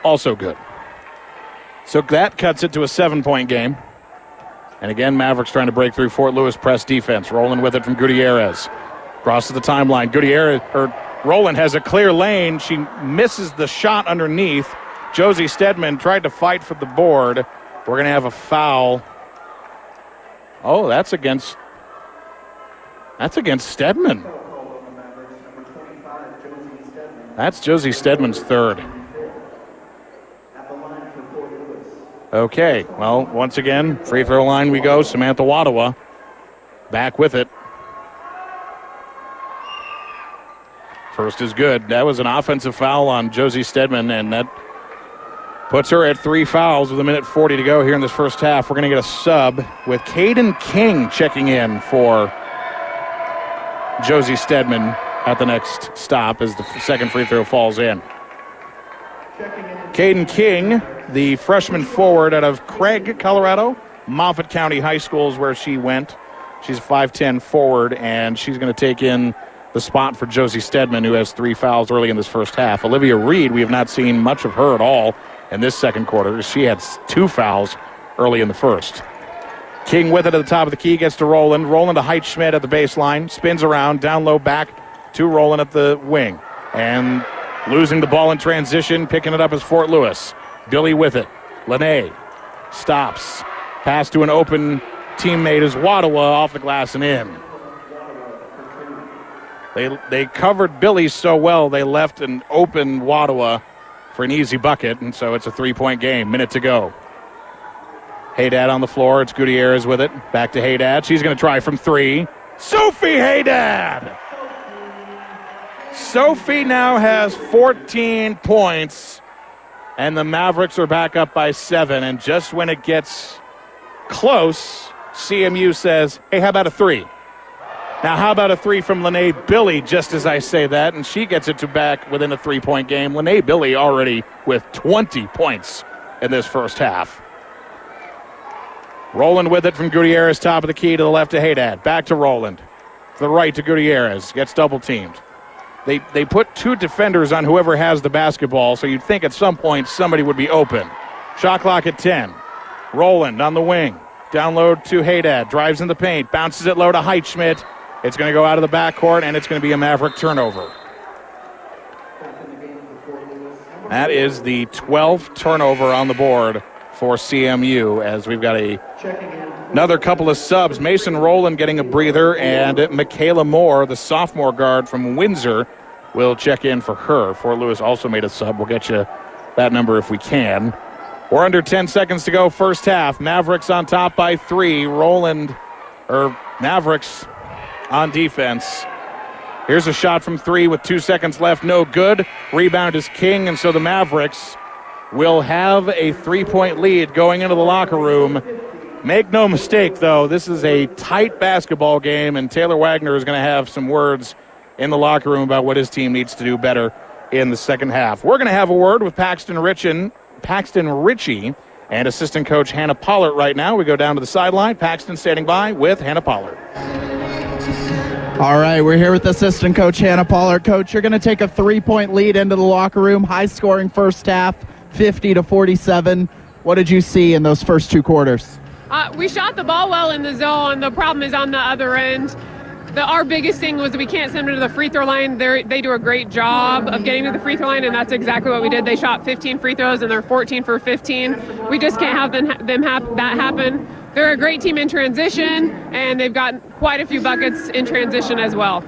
Also good. So that cuts it to a seven point game. And again, Mavericks trying to break through Fort Lewis press defense. Rolling with it from Gutierrez. Crosses the timeline. Gutierrez, or Roland has a clear lane. She misses the shot underneath. Josie Stedman tried to fight for the board. We're going to have a foul. Oh, that's against. That's against Stedman.
Foul call on the Mavericks number 25, Josie Stedman,
That's Josie Stedman's third. Okay, well, once again, free throw line we go. Samantha Wadawa back with it. First is good. That was an offensive foul on Josie Stedman, and that puts her at three fouls with a minute 40 to go here in this first half. We're going to get a sub with Caden King checking in for Josie Stedman at the next stop as the second free throw falls in. Caden King, the freshman forward out of Craig, Colorado. Moffat County High School is where she went. She's a 5'10 forward, and she's going to take in the spot for Josie Stedman, who has three fouls early in this first half. Olivia Reed, we have not seen much of her at all in this second quarter. She had two fouls early in the first. King with it at the top of the key, gets to Roland. Roland to Heitschmidt at the baseline, spins around, down low back to Roland at the wing. And losing the ball in transition, picking it up is Fort Lewis. Billy with it. Lene stops. Pass to an open teammate is Wadawa off the glass and in. They, they covered Billy so well, they left an open Wadawa for an easy bucket, and so it's a three point game. Minute to go. Haydad on the floor. It's Gutierrez with it. Back to Haydad. She's going to try from three. Sophie Haydad! Sophie now has 14 points, and the Mavericks are back up by seven. And just when it gets close, CMU says, hey, how about a three? Now, how about a three from Lene Billy, just as I say that, and she gets it to back within a three point game. Lene Billy already with 20 points in this first half. Roland with it from Gutierrez, top of the key to the left to Haydad. Back to Roland. To the right to Gutierrez. Gets double teamed. They, they put two defenders on whoever has the basketball, so you'd think at some point somebody would be open. Shot clock at 10. Roland on the wing. Down low to Haydad. Drives in the paint. Bounces it low to Heitschmidt. It's going to go out of the backcourt, and it's going to be a Maverick turnover. That is the 12th turnover on the board for CMU as we've got a another couple of subs. Mason Rowland getting a breather, and Michaela Moore, the sophomore guard from Windsor, will check in for her. Fort Lewis also made a sub. We'll get you that number if we can. We're under 10 seconds to go, first half. Mavericks on top by three. Roland, or Mavericks on defense. Here's a shot from three with two seconds left. No good. Rebound is King, and so the Mavericks will have a three point lead going into the locker room. Make no mistake, though, this is a tight basketball game, and Taylor Wagner is going to have some words in the locker room about what his team needs to do better in the second half. We're going to have a word with Paxton Richin, Paxton Ritchie and assistant coach Hannah Pollard right now. We go down to the sideline. Paxton standing by with Hannah Pollard.
All right, we're here with assistant coach Hannah Pollard. Coach, you're going to take a three-point lead into the locker room. High-scoring first half, 50 to 47. What did you see in those first two quarters?
Uh, we shot the ball well in the zone. The problem is on the other end. The, our biggest thing was we can't send them to the free throw line. They're, they do a great job of getting to the free throw line, and that's exactly what we did. They shot 15 free throws, and they're 14 for 15. We just can't have them, them hap- that happen. They're a great team in transition, and they've got quite a few buckets in transition as well.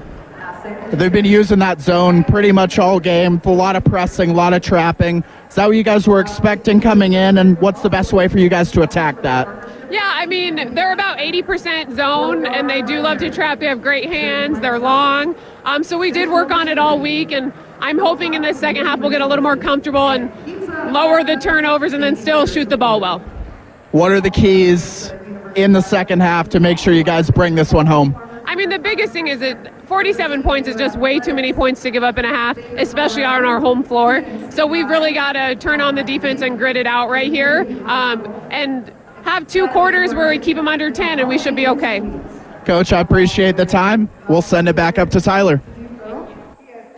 They've been using that zone pretty much all game. A lot of pressing, a lot of trapping. Is that what you guys were expecting coming in, and what's the best way for you guys to attack that?
Yeah, I mean, they're about 80% zone, and they do love to trap. They have great hands, they're long. Um, so we did work on it all week, and I'm hoping in the second half we'll get a little more comfortable and lower the turnovers and then still shoot the ball well.
What are the keys in the second half to make sure you guys bring this one home?
I mean, the biggest thing is that 47 points is just way too many points to give up in a half, especially on our home floor. So we've really got to turn on the defense and grit it out right here, um, and have two quarters where we keep them under 10, and we should be okay.
Coach, I appreciate the time. We'll send it back up to Tyler.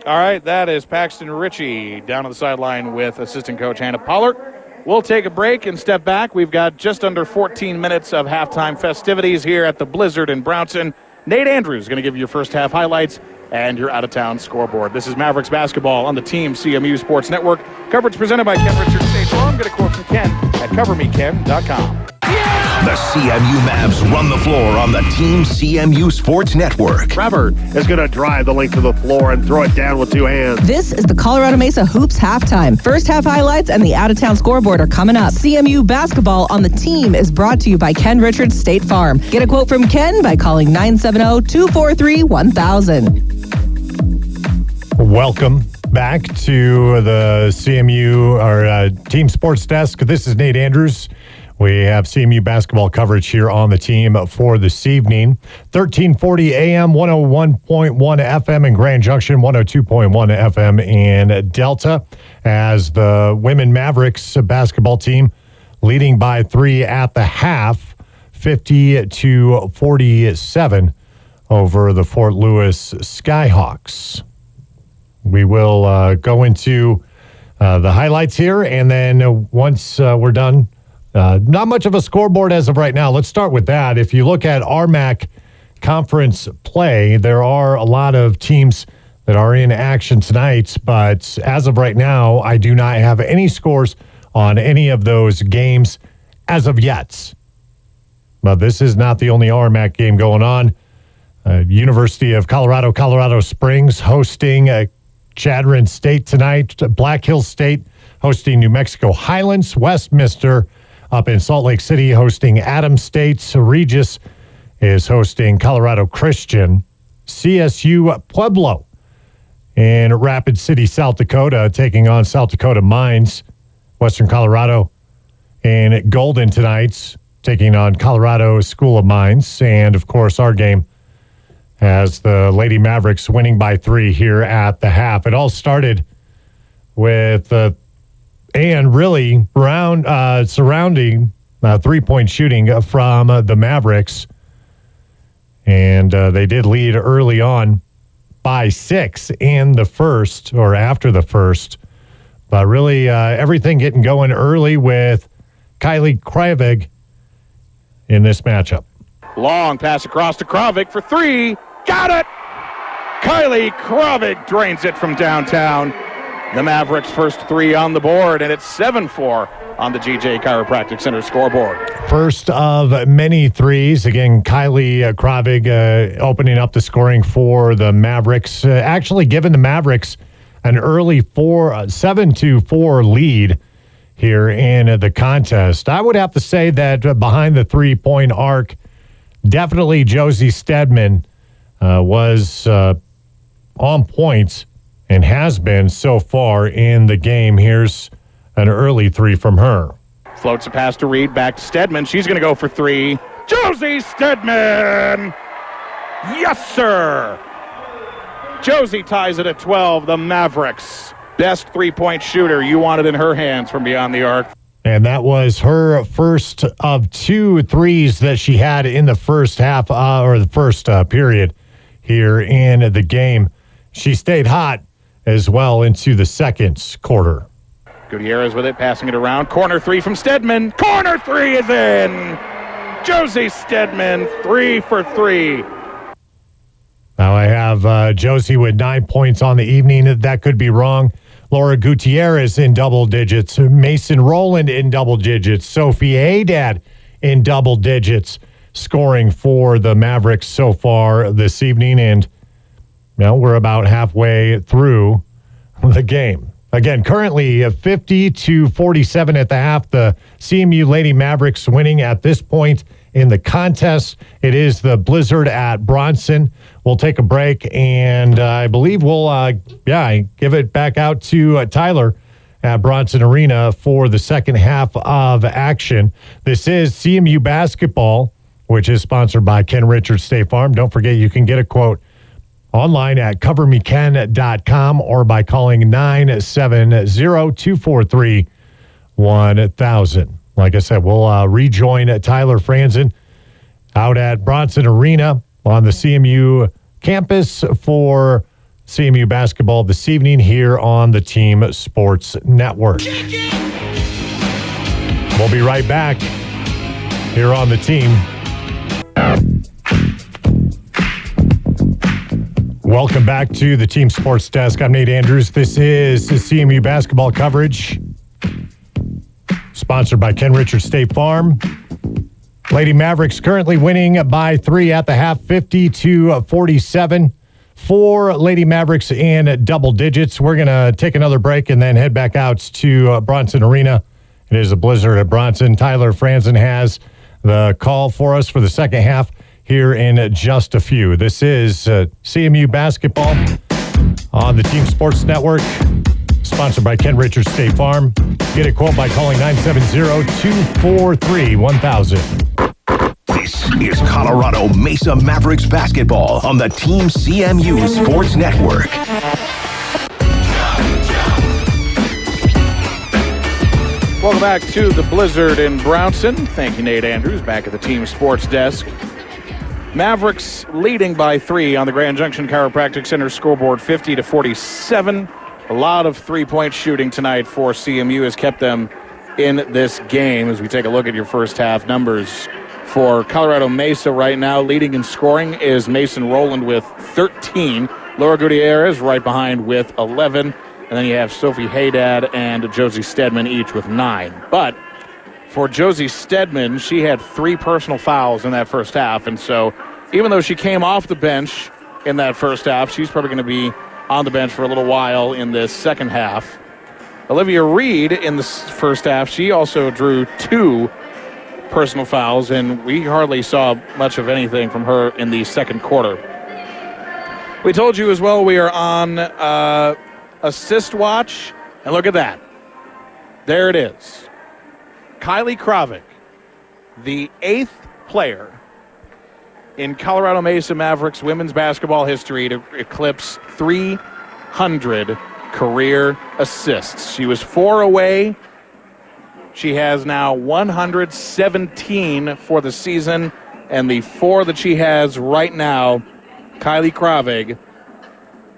All right, that is Paxton Ritchie down on the sideline with assistant coach Hannah Pollard. We'll take a break and step back. We've got just under 14 minutes of halftime festivities here at the Blizzard in Brownson. Nate Andrews is going to give you your first half highlights and your out of town scoreboard. This is Mavericks basketball on the Team CMU Sports Network. Coverage presented by Ken Richards State Farm. Get a quote from Ken at covermeken.com.
The CMU Mavs run the floor on the Team CMU Sports Network.
Trevor is going to drive the length of the floor and throw it down with two hands.
This is the Colorado Mesa Hoops halftime. First half highlights and the out of town scoreboard are coming up. CMU basketball on the team is brought to you by Ken Richards State Farm. Get a quote from Ken by calling 970 243 1000.
Welcome back to the CMU or uh, Team Sports Desk. This is Nate Andrews. We have CMU basketball coverage here on the team for this evening. 1340 AM, 101.1 FM in Grand Junction, 102.1 FM in Delta, as the women Mavericks basketball team leading by three at the half, 50 to 47 over the Fort Lewis Skyhawks. We will uh, go into uh, the highlights here, and then uh, once uh, we're done, uh, not much of a scoreboard as of right now. Let's start with that. If you look at RMAC conference play, there are a lot of teams that are in action tonight, but as of right now, I do not have any scores on any of those games as of yet. But this is not the only RMAC game going on. Uh, University of Colorado, Colorado Springs hosting uh, Chadron State tonight. Black Hills State hosting New Mexico Highlands. Westminster up in Salt Lake City hosting Adams State. Regis is hosting Colorado Christian. CSU Pueblo in Rapid City, South Dakota, taking on South Dakota Mines. Western Colorado in Golden tonight, taking on Colorado School of Mines. And of course, our game as the Lady Mavericks winning by three here at the half. It all started with uh, and really round uh, surrounding uh, three point shooting from uh, the Mavericks, and uh, they did lead early on by six in the first or after the first, but really uh, everything getting going early with Kylie Krivig in this matchup.
Long pass across to Kravik for three. Got it! Kylie Kravik drains it from downtown. The Mavericks' first three on the board, and it's 7 4 on the GJ Chiropractic Center scoreboard.
First of many threes. Again, Kylie uh, Kravig uh, opening up the scoring for the Mavericks. Uh, actually, giving the Mavericks an early four, uh, seven to four lead here in uh, the contest. I would have to say that behind the three point arc, definitely Josie Stedman was on point and has been so far in the game. Here's an early three from her.
Floats a pass to Reed, back to Stedman. She's going to go for three. Josie Stedman! Yes, sir! Josie ties it at 12. The Mavericks. Best three point shooter you wanted in her hands from beyond the arc.
And that was her first of two threes that she had in the first half uh, or the first uh, period here in the game. She stayed hot as well into the second quarter.
Gutierrez with it, passing it around. Corner three from Stedman. Corner three is in. Josie Stedman, three for three.
Now I have uh, Josie with nine points on the evening. That could be wrong. Laura Gutierrez in double digits. Mason Rowland in double digits. Sophie Haydad in double digits, scoring for the Mavericks so far this evening. And now we're about halfway through the game. Again, currently uh, 50 to 47 at the half. The CMU Lady Mavericks winning at this point in the contest. It is the Blizzard at Brownson. We'll take a break, and uh, I believe we'll, uh, yeah, give it back out to uh, Tyler at Brownson Arena for the second half of action. This is CMU basketball, which is sponsored by Ken Richards State Farm. Don't forget, you can get a quote online at covermeken.com or by calling 970-243 1000. Like I said, we'll uh, rejoin Tyler Franzen out at Brownson Arena on the CMU campus for CMU basketball this evening here on the Team Sports Network. We'll be right back here on the team. Welcome back to the Team Sports Desk. I'm Nate Andrews. This is CMU basketball coverage, sponsored by Ken Richards State Farm. Lady Mavericks currently winning by three at the half, 50 to 47. Four Lady Mavericks in double digits. We're going to take another break and then head back out to uh, Brownson Arena. It is a blizzard at Brownson. Tyler Franzen has the call for us for the second half here in just a few. This is uh, CMU basketball on the Team Sports Network. Sponsored by Ken Richards State Farm. Get a quote by calling 970-243-1000.
This is Colorado Mesa Mavericks basketball on the Team CMU Sports Network.
Welcome back to the Blizzard in Brownson. Thank you, Nate Andrews, back at the team sports desk. Mavericks leading by three on the Grand Junction Chiropractic Center scoreboard, 50 to 47. A lot of three-point shooting tonight for CMU has kept them in this game. As we take a look at your first half numbers for Colorado Mesa right now, leading in scoring is Mason Rowland with 13. Laura Gutierrez right behind with 11. And then you have Sophie Haydad and Josie Stedman each with nine. But for Josie Stedman, she had three personal fouls in that first half. And so even though she came off the bench in that first half, she's probably going to be on the bench for a little while in this second half. Olivia Reed in the first half, she also drew two personal fouls, and we hardly saw much of anything from her in the second quarter. We told you as well we are on uh, assist watch, and look at that. There it is. Kylie Kravik, the eighth player in Colorado Mesa Mavericks women's basketball history to eclipse 300 career assists. She was four away. She has now 117 for the season, and the four that she has right now, Kylie Kravig,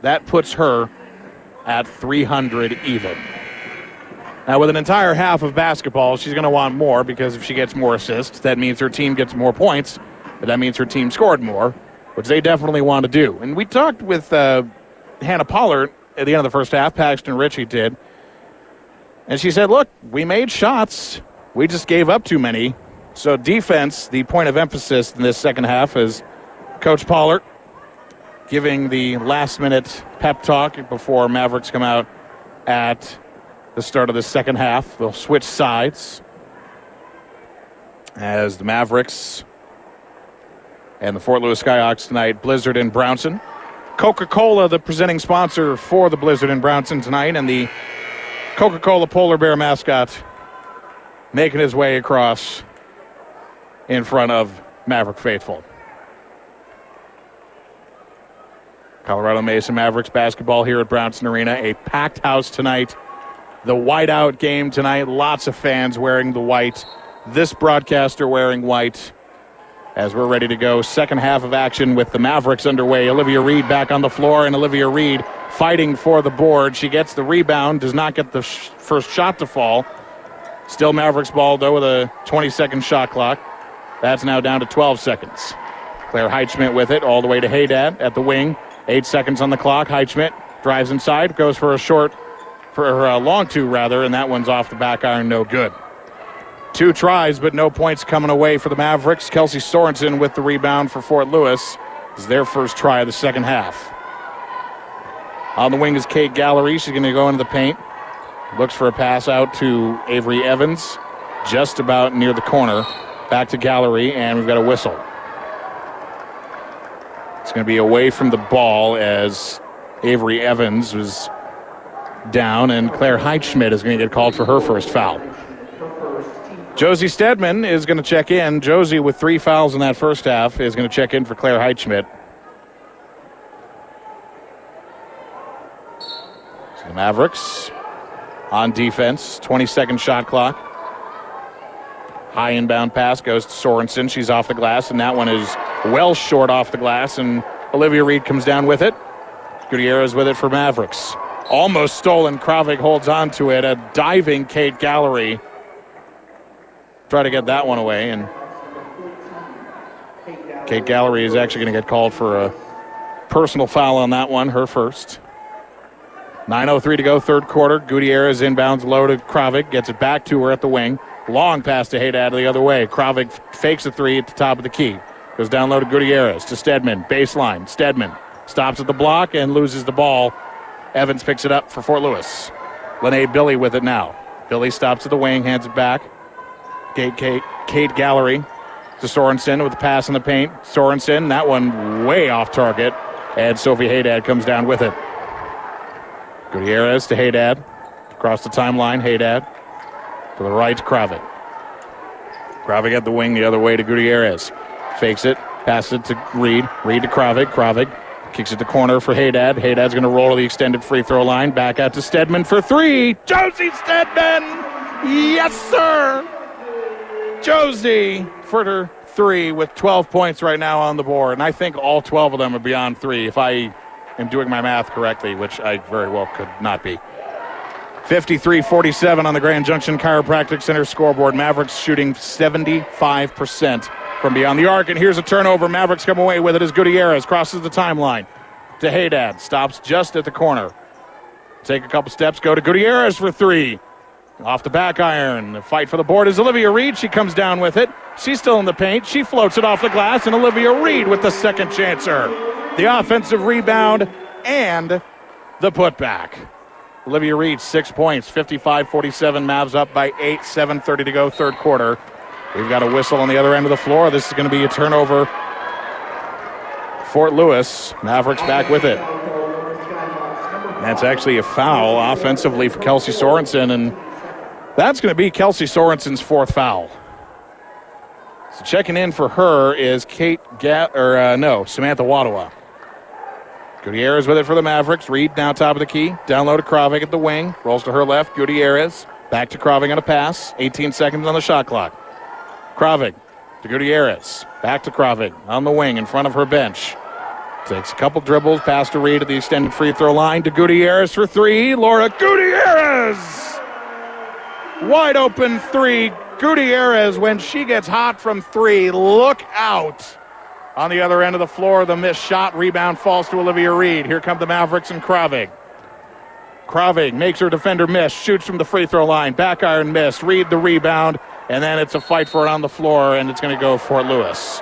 that puts her at 300 even. Now, with an entire half of basketball, she's going to want more because if she gets more assists, that means her team gets more points, that means her team scored more, which they definitely want to do. And we talked with uh, Hannah Pollard at the end of the first half, Paxton Ritchie did, and she said, Look, we made shots, we just gave up too many. So, defense, the point of emphasis in this second half is Coach Pollard giving the last minute pep talk before Mavericks come out at the start of the second half. They'll switch sides as the Mavericks and the Fort Lewis Skyhawks tonight, Blizzard in Brownson. Coca Cola, the presenting sponsor for the Blizzard in Brownson tonight, and the Coca Cola Polar Bear mascot making his way across in front of Maverick Faithful. Colorado Mesa Mavericks basketball here at Brownson Arena. A packed house tonight. The whiteout game tonight. Lots of fans wearing the white. This broadcaster wearing white. As we're ready to go, second half of action with the Mavericks underway. Olivia Reed back on the floor, and Olivia Reed fighting for the board. She gets the rebound, does not get the sh- first shot to fall. Still Mavericks ball, though, with a 20 second shot clock. That's now down to 12 seconds. Claire Heitschmidt with it all the way to Haydad at the wing. Eight seconds on the clock. Heitschmidt drives inside, goes for a short, for a uh, long two rather, and that one's off the back iron, no good. Two tries, but no points coming away for the Mavericks. Kelsey Sorensen with the rebound for Fort Lewis. Is their first try of the second half. On the wing is Kate Gallery. She's going to go into the paint. Looks for a pass out to Avery Evans, just about near the corner. Back to Gallery, and we've got a whistle. It's going to be away from the ball as Avery Evans was down, and Claire Heitschmidt is going to get called for her first foul. Josie Stedman is going to check in. Josie, with three fouls in that first half, is going to check in for Claire Heitschmidt. So the Mavericks on defense, 20 second shot clock. High inbound pass goes to Sorensen. She's off the glass, and that one is well short off the glass, and Olivia Reed comes down with it. Gutierrez with it for Mavericks. Almost stolen. Kravik holds on to it. A diving Kate Gallery. Try to get that one away, and Kate Gallery is actually going to get called for a personal foul on that one, her first. 9.03 to go, third quarter. Gutierrez inbounds low to Kravik, gets it back to her at the wing. Long pass to Haydad the other way. Kravik fakes a three at the top of the key. Goes down low to Gutierrez to Stedman. Baseline. Stedman stops at the block and loses the ball. Evans picks it up for Fort Lewis. Lene Billy with it now. Billy stops at the wing, hands it back. Kate, Kate, Kate Gallery to Sorensen with the pass in the paint. Sorensen, that one way off target. And Sophie Haydad comes down with it. Gutierrez to Haydad. Across the timeline, Haydad. To the right, Kravik. Kravik at the wing the other way to Gutierrez. Fakes it, passes it to Reed. Reed to Kravik. Kravik kicks it to corner for Haydad. Haydad's going to roll to the extended free throw line. Back out to Stedman for three. Josie Stedman! Yes, sir! Josie for her three with 12 points right now on the board. And I think all 12 of them are beyond three if I am doing my math correctly, which I very well could not be. 53 47 on the Grand Junction Chiropractic Center scoreboard. Mavericks shooting 75% from beyond the arc. And here's a turnover. Mavericks come away with it as Gutierrez crosses the timeline to Haydad. Stops just at the corner. Take a couple steps, go to Gutierrez for three. Off the back iron. The fight for the board is Olivia Reed. She comes down with it. She's still in the paint. She floats it off the glass, and Olivia Reed with the second chancer. The offensive rebound and the putback. Olivia Reed, six points, 55 47. Mavs up by eight, 7.30 to go, third quarter. We've got a whistle on the other end of the floor. This is going to be a turnover. Fort Lewis. Mavericks back with it. That's actually a foul offensively for Kelsey Sorensen, and that's going to be Kelsey Sorensen's fourth foul. So checking in for her is Kate Gat or uh, no Samantha Wadawa. Gutierrez with it for the Mavericks. Reed now top of the key. Down low to Kravik at the wing. Rolls to her left. Gutierrez back to Kravik on a pass. 18 seconds on the shot clock. Kravik to Gutierrez. Back to Kravik on the wing in front of her bench. Takes a couple dribbles, pass to Reed at the extended free throw line to Gutierrez for three. Laura Gutierrez! Wide open three. Gutierrez, when she gets hot from three, look out. On the other end of the floor, the missed shot. Rebound falls to Olivia Reed. Here come the Mavericks and Kravig. Kravig makes her defender miss, shoots from the free throw line. Back iron miss. Reed the rebound, and then it's a fight for it on the floor, and it's going to go Fort Lewis.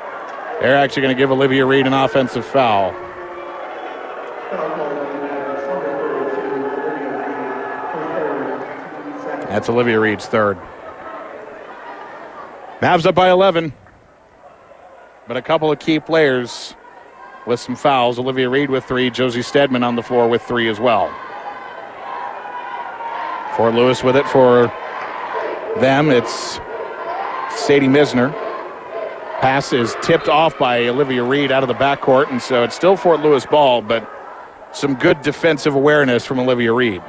They're actually going to give Olivia Reed an offensive foul. That's Olivia Reed's third. Mavs up by 11. But a couple of key players with some fouls. Olivia Reed with three. Josie Stedman on the floor with three as well. Fort Lewis with it for them. It's Sadie Misner. Pass is tipped off by Olivia Reed out of the backcourt, and so it's still Fort Lewis ball, but some good defensive awareness from Olivia Reed.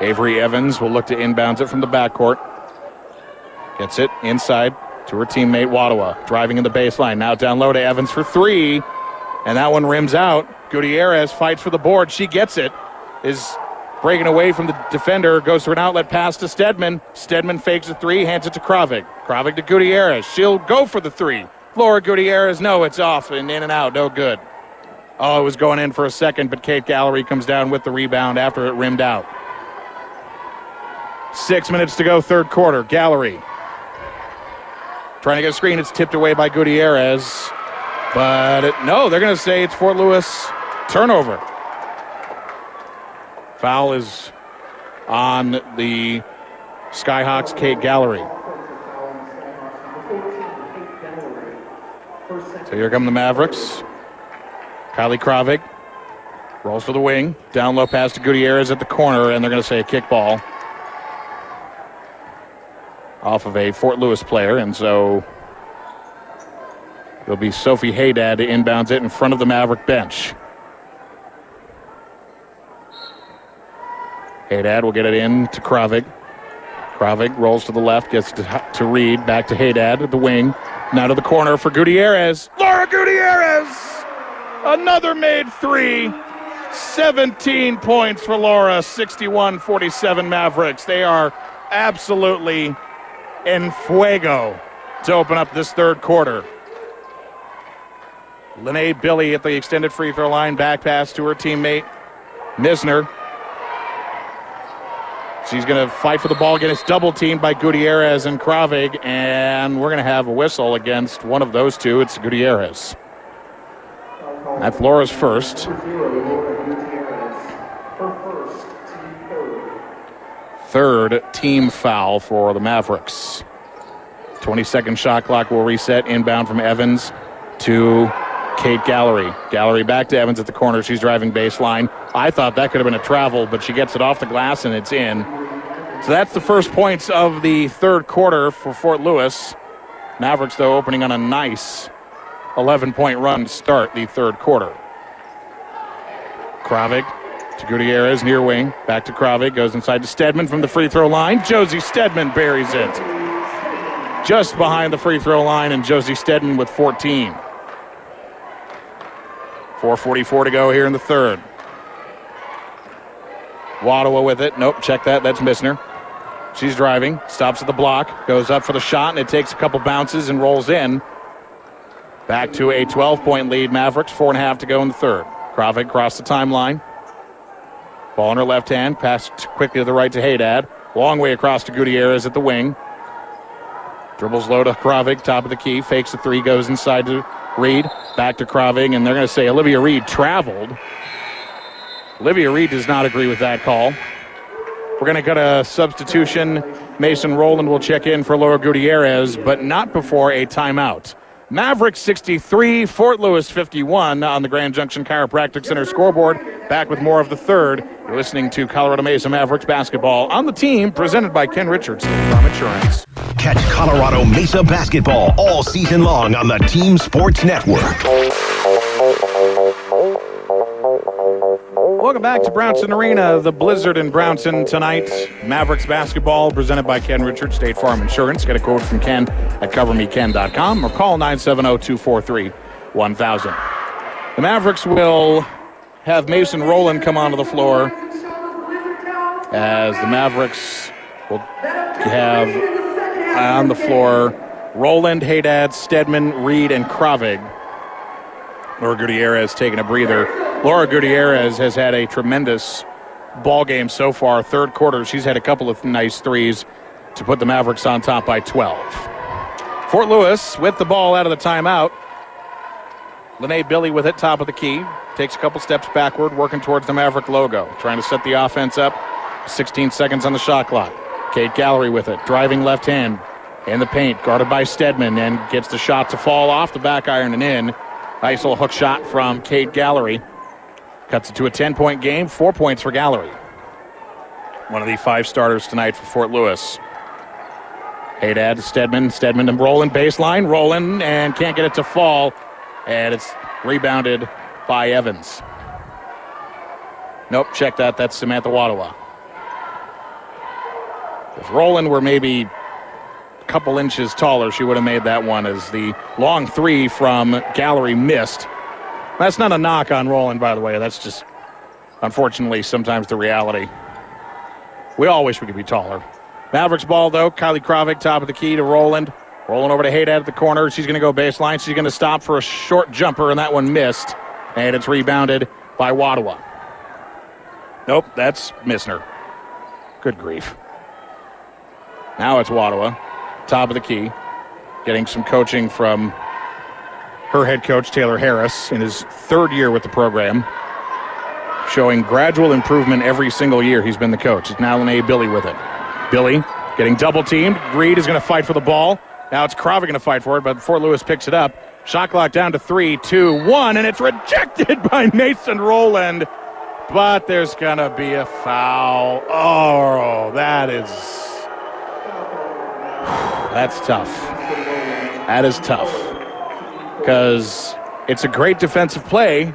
Avery Evans will look to inbounds it from the backcourt. Gets it inside to her teammate Wadawa. Driving in the baseline. Now down low to Evans for three. And that one rims out. Gutierrez fights for the board. She gets it. Is breaking away from the defender. Goes to an outlet pass to Stedman. Stedman fakes a three, hands it to Kravik. Kravik to Gutierrez. She'll go for the three. Laura Gutierrez, no, it's off and in and out. No good. Oh, it was going in for a second, but Kate Gallery comes down with the rebound after it rimmed out. Six minutes to go, third quarter. Gallery trying to get a screen. It's tipped away by Gutierrez. But it, no, they're going to say it's Fort Lewis turnover. Foul is on the Skyhawks Kate Gallery. So here come the Mavericks. Kylie Kravik rolls to the wing. Down low pass to Gutierrez at the corner, and they're going to say a kickball off of a Fort Lewis player, and so it'll be Sophie Haydad to inbounds it in front of the Maverick bench. Haydad will get it in to Kravik. Kravik rolls to the left, gets to, to Reed, back to Haydad at the wing. Now to the corner for Gutierrez. Laura Gutierrez! Another made three. 17 points for Laura, 61 47 Mavericks. They are absolutely en fuego to open up this third quarter. Lene Billy at the extended free throw line, back pass to her teammate, Misner. She's going to fight for the ball again. It's double teamed by Gutierrez and Kravig, and we're going to have a whistle against one of those two. It's Gutierrez. That's Laura's first. Third team foul for the Mavericks. 20 second shot clock will reset. Inbound from Evans to Kate Gallery. Gallery back to Evans at the corner. She's driving baseline. I thought that could have been a travel, but she gets it off the glass and it's in. So that's the first points of the third quarter for Fort Lewis. Mavericks, though, opening on a nice 11 point run to start the third quarter. Kravik to Gutierrez, near wing. Back to Kravik, goes inside to Stedman from the free throw line. Josie Stedman buries it. Just behind the free throw line, and Josie Stedman with 14. 4.44 to go here in the third. Wattawa with it. Nope, check that. That's Missner. She's driving, stops at the block, goes up for the shot, and it takes a couple bounces and rolls in. Back to a 12 point lead, Mavericks. Four and a half to go in the third. Kravik across the timeline. Ball in her left hand, passed quickly to the right to Haydad. Long way across to Gutierrez at the wing. Dribbles low to Kravik, top of the key, fakes the three, goes inside to Reed. Back to Kravik, and they're going to say Olivia Reed traveled. Olivia Reed does not agree with that call. We're going to get a substitution. Mason Rowland will check in for Laura Gutierrez, but not before a timeout. Mavericks 63, Fort Lewis 51 on the Grand Junction Chiropractic Center scoreboard. Back with more of the third. You're listening to Colorado Mesa Mavericks basketball on the team, presented by Ken Richards from Insurance.
Catch Colorado Mesa basketball all season long on the Team Sports Network.
Welcome back to Brownson Arena, the Blizzard in Brownson tonight. Mavericks basketball presented by Ken Richards, State Farm Insurance. Get a quote from Ken at covermeken.com or call 970 243 1000. The Mavericks will have Mason Rowland come onto the floor as the Mavericks will have on the floor Roland, Haydad, Stedman, Reed, and Kravig. Laura Gutierrez taking a breather. Laura Gutierrez has had a tremendous ball game so far. Third quarter, she's had a couple of nice threes to put the Mavericks on top by 12. Fort Lewis with the ball out of the timeout. Lene Billy with it, top of the key. Takes a couple steps backward, working towards the Maverick logo. Trying to set the offense up. 16 seconds on the shot clock. Kate Gallery with it, driving left hand in the paint, guarded by Stedman, and gets the shot to fall off the back iron and in. Nice little hook shot from Kate Gallery. Cuts it to a 10 point game, four points for Gallery. One of the five starters tonight for Fort Lewis. Haydad, Stedman, Stedman and Roland baseline. Roland and can't get it to fall. And it's rebounded by Evans. Nope, check that. That's Samantha Wattawa. If Roland were maybe couple inches taller, she would have made that one as the long three from Gallery missed. That's not a knock on Roland, by the way. That's just, unfortunately, sometimes the reality. We all wish we could be taller. Mavericks ball, though. Kylie Kravik, top of the key to Roland. Rolling over to Haydad at the corner. She's going to go baseline. She's going to stop for a short jumper, and that one missed. And it's rebounded by Wattawa. Nope, that's Missner. Good grief. Now it's Wattawa, top of the key, getting some coaching from her head coach, Taylor Harris, in his third year with the program, showing gradual improvement every single year he's been the coach. It's now Lene Billy with it. Billy getting double teamed. Reed is going to fight for the ball. Now it's Craven going to fight for it, but Fort Lewis picks it up. Shot clock down to three, two, one, and it's rejected [LAUGHS] by Mason Rowland. But there's going to be a foul. Oh, that is. That's tough. That is tough. Because it's a great defensive play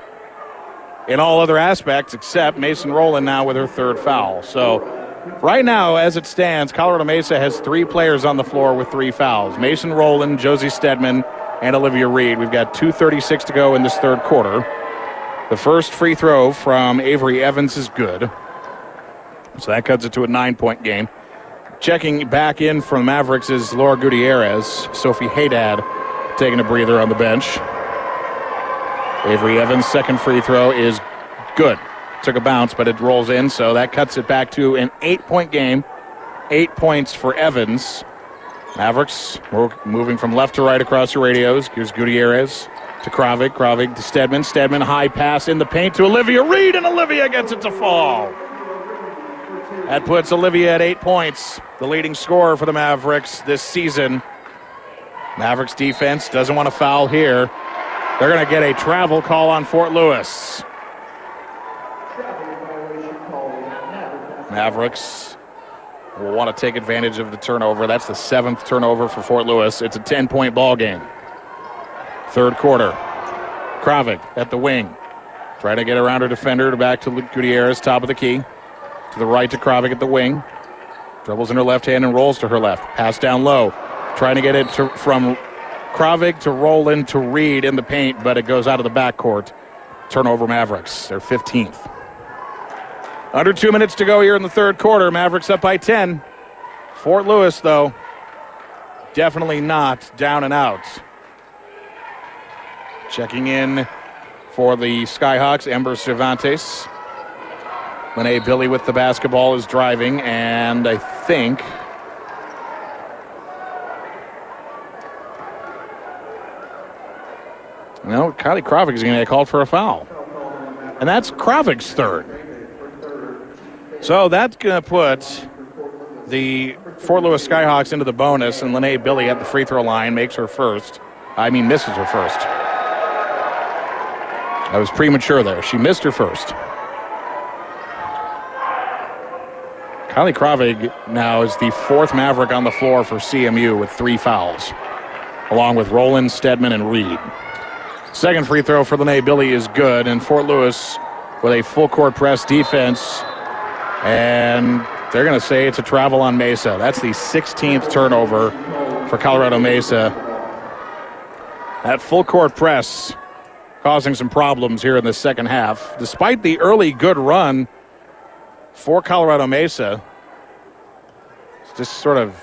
in all other aspects except Mason Rowland now with her third foul. So right now, as it stands, Colorado Mesa has three players on the floor with three fouls. Mason Rowland, Josie Stedman, and Olivia Reed. We've got 2.36 to go in this third quarter. The first free throw from Avery Evans is good. So that cuts it to a nine-point game. Checking back in from Mavericks is Laura Gutierrez. Sophie Haydad taking a breather on the bench. Avery Evans' second free throw is good. Took a bounce, but it rolls in, so that cuts it back to an eight-point game. Eight points for Evans. Mavericks moving from left to right across the radios. Here's Gutierrez to Kravik. Kravik to Stedman. Stedman high pass in the paint to Olivia Reed, and Olivia gets it to fall. That puts Olivia at eight points, the leading scorer for the Mavericks this season. Mavericks defense doesn't want to foul here. They're going to get a travel call on Fort Lewis. Mavericks will want to take advantage of the turnover. That's the seventh turnover for Fort Lewis. It's a 10 point ball game. Third quarter. Kravik at the wing. Trying to get around her defender to back to Gutierrez, top of the key. To the right to Kravik at the wing. Dribbles in her left hand and rolls to her left. Pass down low. Trying to get it to, from Kravik to Roland to Reed in the paint, but it goes out of the backcourt. Turnover Mavericks. They're 15th. Under two minutes to go here in the third quarter. Mavericks up by 10. Fort Lewis, though, definitely not down and out. Checking in for the Skyhawks, Ember Cervantes. Lene Billy with the basketball is driving, and I think. No, Kylie Kravik is going to get called for a foul. And that's Kravik's third. So that's going to put the Fort Lewis Skyhawks into the bonus, and Lene Billy at the free throw line makes her first. I mean, misses her first. I was premature there. She missed her first. Kylie Kravig now is the fourth Maverick on the floor for CMU with three fouls, along with Roland, Stedman, and Reed. Second free throw for Lene Billy is good, and Fort Lewis with a full court press defense and they're going to say it's a travel on Mesa. That's the 16th turnover for Colorado Mesa. That full court press causing some problems here in the second half. Despite the early good run for Colorado Mesa, just sort of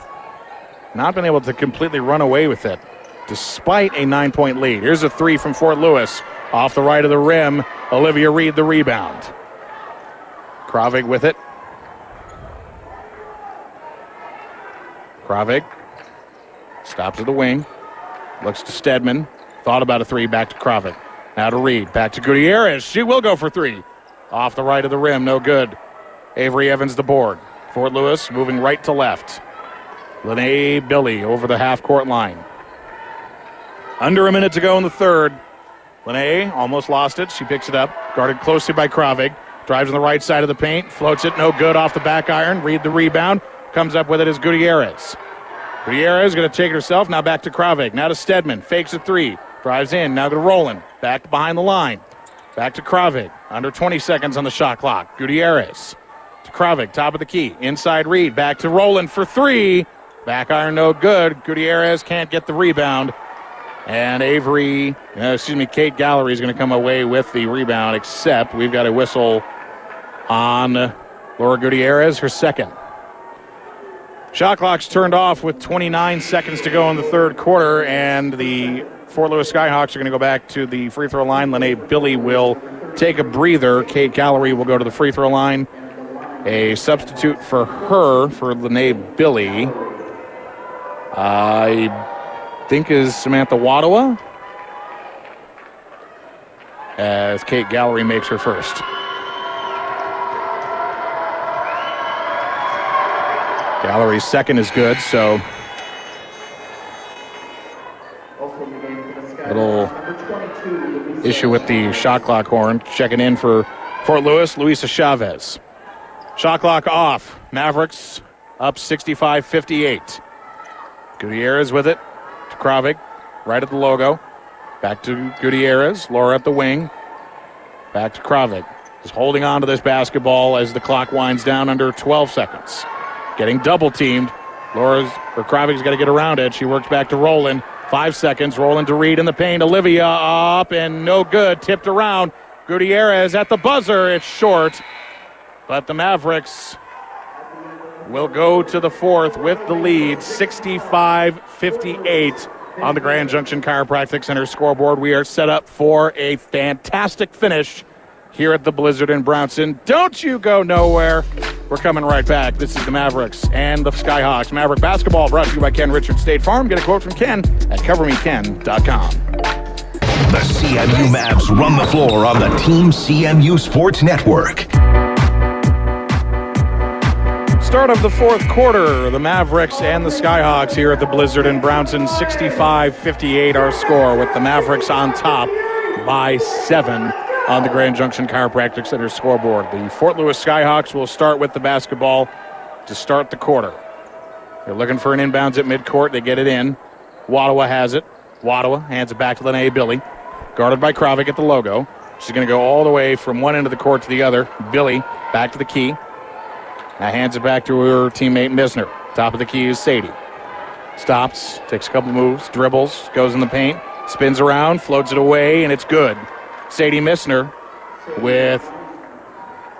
not been able to completely run away with it despite a nine point lead. Here's a three from Fort Lewis off the right of the rim. Olivia Reed the rebound. Kravig with it. Kravig stops at the wing, looks to Stedman, thought about a three, back to Kravik. Now to Reed, back to Gutierrez. She will go for three. Off the right of the rim, no good. Avery Evans the board. Fort Lewis moving right to left. Lene Billy over the half court line. Under a minute to go in the third. Lene almost lost it. She picks it up, guarded closely by Kravig. Drives on the right side of the paint, floats it, no good off the back iron. Reed the rebound, comes up with it as Gutierrez. Gutierrez going to take it herself. Now back to Kravik. Now to Stedman. Fakes a three. Drives in. Now to Roland. Back behind the line. Back to Kravik. Under 20 seconds on the shot clock. Gutierrez to Kravik. Top of the key. Inside Reed. Back to Roland for three. Back iron no good. Gutierrez can't get the rebound. And Avery, uh, excuse me, Kate Gallery is going to come away with the rebound, except we've got a whistle on Laura Gutierrez, her second. Shot clock's turned off with 29 seconds to go in the third quarter, and the Fort Lewis Skyhawks are going to go back to the free throw line. Lene Billy will take a breather. Kate Gallery will go to the free throw line. A substitute for her, for Lene Billy, I think is Samantha Wadawa, as Kate Gallery makes her first. Gallery's second is good, so Little
number 22, Luisa
issue with the shot clock horn. Checking in for Fort Lewis, Luisa Chavez. Shot clock off. Mavericks up 65 58. Gutierrez with it to Kravik, right at the logo. Back to Gutierrez. Laura at the wing. Back to Kravik. Is holding on to this basketball as the clock winds down under 12 seconds. Getting double teamed. Laura's or Kravik's got to get around it. She works back to Roland. Five seconds. Roland to Reed in the paint. Olivia up and no good. Tipped around. Gutierrez at the buzzer. It's short. But the Mavericks will go to the fourth with the lead 65 58 on the Grand Junction Chiropractic Center scoreboard. We are set up for a fantastic finish here at the Blizzard in Brownson. Don't you go nowhere. We're coming right back. This is the Mavericks and the Skyhawks. Maverick basketball brought to you by Ken Richard State Farm. Get a quote from Ken at covermeken.com.
The CMU Mavs run the floor on the Team CMU Sports Network.
Start of the fourth quarter, the Mavericks and the Skyhawks here at the Blizzard in Brownson, 65-58 our score, with the Mavericks on top by seven on the Grand Junction Chiropractic Center scoreboard. The Fort Lewis Skyhawks will start with the basketball to start the quarter. They're looking for an inbounds at midcourt. They get it in. Wadawa has it. Wadawa hands it back to Lene Billy, guarded by Kravik at the logo. She's going to go all the way from one end of the court to the other. Billy back to the key. Now hands it back to her teammate Misner. Top of the key is Sadie. Stops, takes a couple moves, dribbles, goes in the paint, spins around, floats it away, and it's good. Sadie Misner with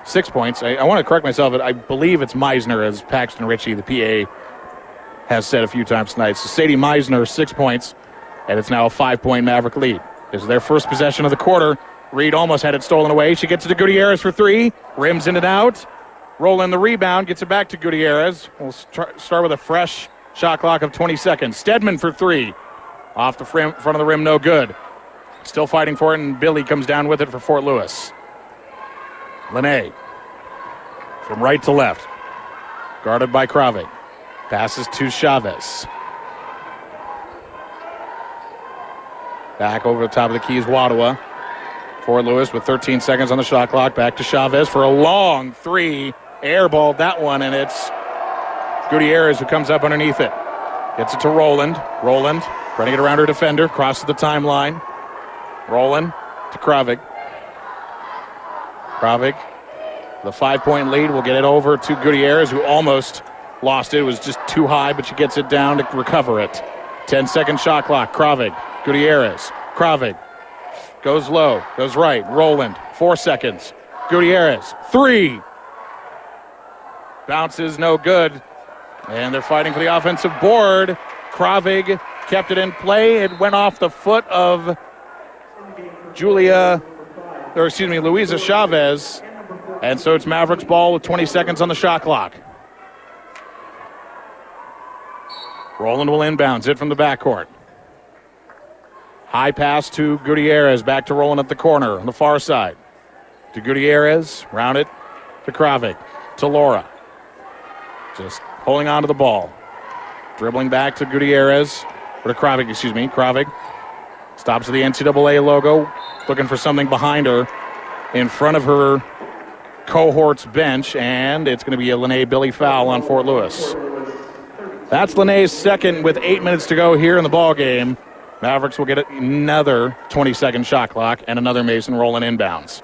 six points. I, I want to correct myself, I believe it's Meisner, as Paxton Ritchie, the PA, has said a few times tonight. So Sadie Meisner, six points, and it's now a five point Maverick lead. This is their first possession of the quarter. Reed almost had it stolen away. She gets it to Gutierrez for three. Rims in and out. Roland the rebound. Gets it back to Gutierrez. We'll start with a fresh shot clock of 20 seconds. Stedman for three. Off the front of the rim, no good. Still fighting for it, and Billy comes down with it for Fort Lewis. Lene from right to left. Guarded by Kravik. Passes to Chavez. Back over the top of the keys, Wadawa. Fort Lewis with 13 seconds on the shot clock. Back to Chavez for a long three. Airballed that one, and it's Gutierrez who comes up underneath it. Gets it to Roland. Roland running it around her defender. Crosses the timeline. Roland to Kravik. Kravik, the five point lead, will get it over to Gutierrez, who almost lost it. It was just too high, but she gets it down to recover it. 10 second shot clock. Kravik, Gutierrez. Kravik goes low, goes right. Roland, four seconds. Gutierrez, three. Bounces, no good. And they're fighting for the offensive board. Kravig kept it in play. It went off the foot of Julia, or excuse me, Luisa Chavez. And so it's Mavericks ball with 20 seconds on the shot clock. Roland will inbounds it from the backcourt. High pass to Gutierrez. Back to Roland at the corner on the far side. To Gutierrez. Round it to Kravik. To Laura. Just holding on to the ball. Dribbling back to Gutierrez. Or to Kravik, excuse me. Kravik stops at the NCAA logo. Looking for something behind her. In front of her cohort's bench. And it's going to be a Lene Billy foul on Fort Lewis. That's Lene's second with eight minutes to go here in the ball game. Mavericks will get another 20 second shot clock and another Mason Rowland inbounds.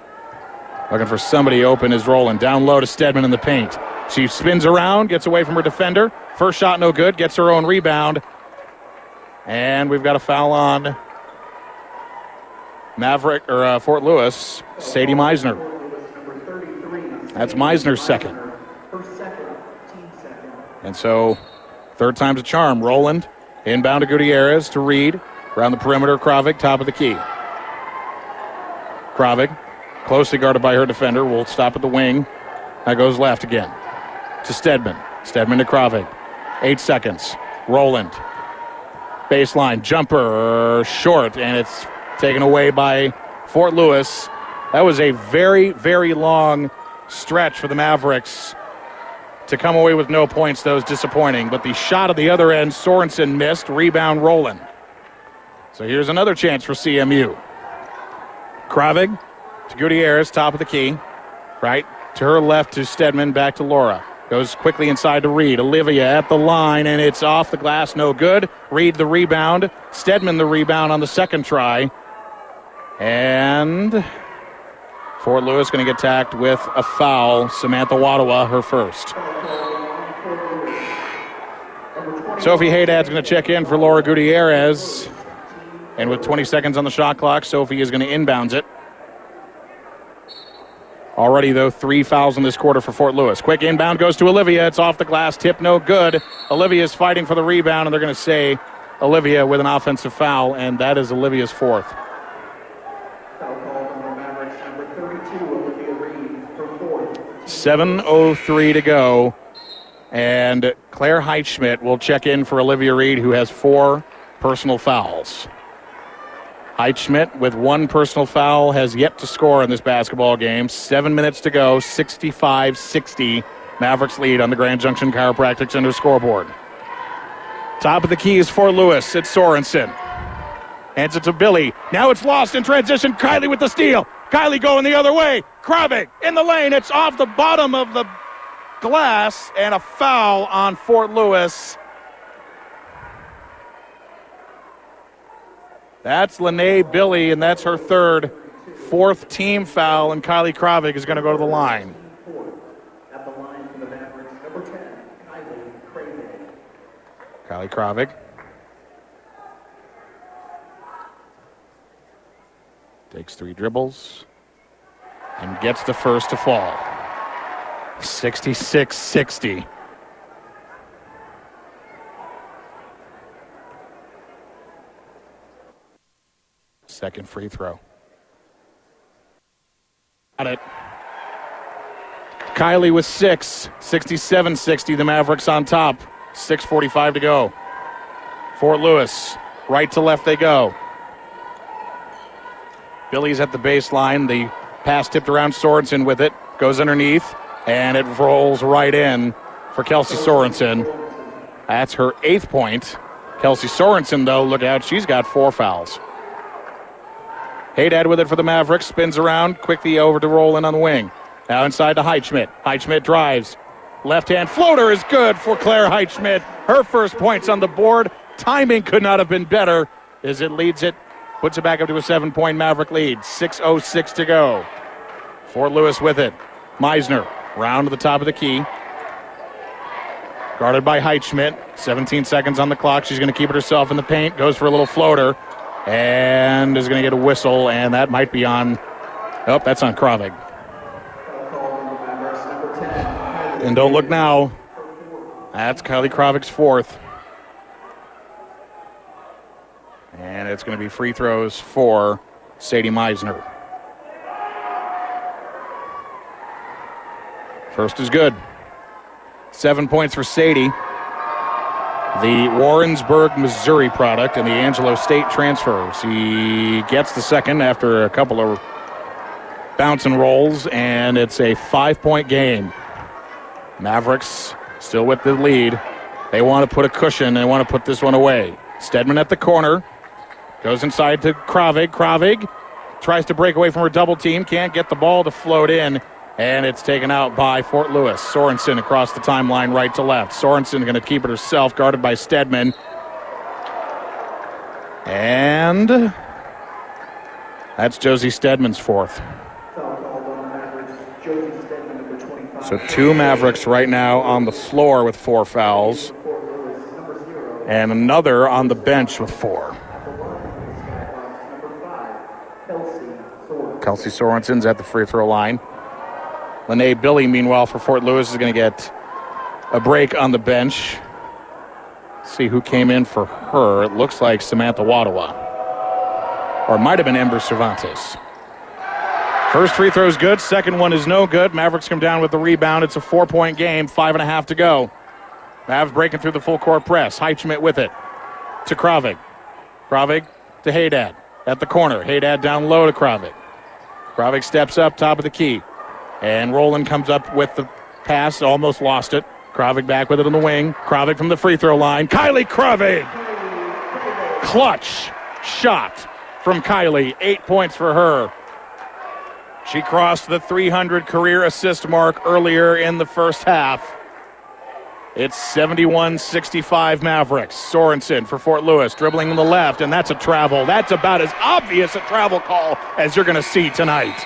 Looking for somebody open is rolling. Down low to Stedman in the paint. She spins around, gets away from her defender. First shot no good, gets her own rebound. And we've got a foul on Maverick or uh, Fort Lewis, Sadie Meisner. That's Meisner's second. And so, third time's a charm. Roland inbound to Gutierrez to Reed. Around the perimeter, Kravik, top of the key. Kravik, closely guarded by her defender, will stop at the wing. That goes left again. To Stedman. Stedman to Kravig. Eight seconds. Roland. Baseline jumper short, and it's taken away by Fort Lewis. That was a very, very long stretch for the Mavericks to come away with no points. That was disappointing. But the shot at the other end, Sorensen missed. Rebound Roland. So here's another chance for CMU. Kravig to Gutierrez, top of the key. Right to her left to Stedman, back to Laura. Goes quickly inside to Reed. Olivia at the line, and it's off the glass, no good. Reed the rebound. Stedman the rebound on the second try. And Fort Lewis going to get tacked with a foul. Samantha Wadawa, her first. Sophie Haydad's going to check in for Laura Gutierrez. And with 20 seconds on the shot clock, Sophie is going to inbounds it. Already, though, three fouls in this quarter for Fort Lewis. Quick inbound goes to Olivia. It's off the glass, tip no good. Olivia is fighting for the rebound, and they're going to say Olivia with an offensive foul, and that is Olivia's fourth. 7.03 to go. And Claire Heitschmidt will check in for Olivia Reed, who has four personal fouls. Heitschmidt, with one personal foul, has yet to score in this basketball game. Seven minutes to go, 65 60. Mavericks lead on the Grand Junction Chiropractic Center scoreboard. Top of the key is for Lewis. It's Sorensen. Hands it to Billy. Now it's lost in transition. Kylie with the steal. Kylie going the other way. Kravik in the lane. It's off the bottom of the glass and a foul on Fort Lewis. That's Lene Billy, and that's her third, fourth team foul, and Kylie Kravik is going to go to the line.
At the line for the Mavericks, number 10, Kylie
Kravik. Takes three dribbles and gets the first to fall. 66 60. Second free throw. Got it. Kylie with six, 67 60. The Mavericks on top. 6.45 to go. Fort Lewis, right to left they go. Billy's at the baseline. The pass tipped around Sorensen with it. Goes underneath, and it rolls right in for Kelsey Sorensen. That's her eighth point. Kelsey Sorensen, though, look out, she's got four fouls. Haydad with it for the Mavericks, spins around, quickly over to Roland on the wing. Now inside to Heitschmidt. Heitschmidt drives. Left hand floater is good for Claire Heitschmidt. Her first points on the board. Timing could not have been better as it leads it, puts it back up to a seven point Maverick lead. 6.06 to go. Fort Lewis with it. Meisner round to the top of the key. Guarded by Heitschmidt. 17 seconds on the clock. She's going to keep it herself in the paint. Goes for a little floater and is going to get a whistle, and that might be on. Oh, that's on Kravig.
Foul call on the Mavericks, number 10, Kylie
And don't look now. That's Kylie Kravik's fourth. And it's going to be free throws for Sadie Meisner. First is good. Seven points for Sadie. The Warrensburg, Missouri product and the Angelo State transfer. He gets the second after a couple of bounce and rolls, and it's a five point game. Mavericks still with the lead. They want to put a cushion. They want to put this one away. Stedman at the corner. Goes inside to Kravig. Kravig tries to break away from her double team. Can't get the ball to float in. And it's taken out by Fort Lewis. Sorensen across the timeline, right to left. Sorensen going to keep it herself, guarded by Stedman. And that's Josie Stedman's fourth.
Foul called on the Mavericks, Josie Stedman, number 25.
So two Mavericks right now on the floor with four fouls,
Fort Lewis, number 0.
and another on the bench with four.
At the line for the Skyhawks, number 5, Kelsey Sorensen.
Kelsey Sorensen's at the free throw line. Lene Billy, meanwhile, for Fort Lewis, is going to get a break on the bench. See who came in for her. It looks like Samantha Wadawa. Or might have been Ember Cervantes. First free throw is good. Second one is no good. Mavericks come down with the rebound. It's a four point game, five and a half to go. Mavs breaking through the full court press. Heitschmidt with it to Kravig. Kravig to Haydad at the corner. Haydad down low to Kravig. Kravik steps up, top of the key. And Roland comes up with the pass, almost lost it. Kravik back with it on the wing. Kravik from the free throw line. Kylie Kravik! Clutch shot from Kylie. Eight points for her. She crossed the 300 career assist mark earlier in the first half. It's 71 65 Mavericks. Sorensen for Fort Lewis, dribbling on the left, and that's a travel. That's about as obvious a travel call as you're going to see tonight.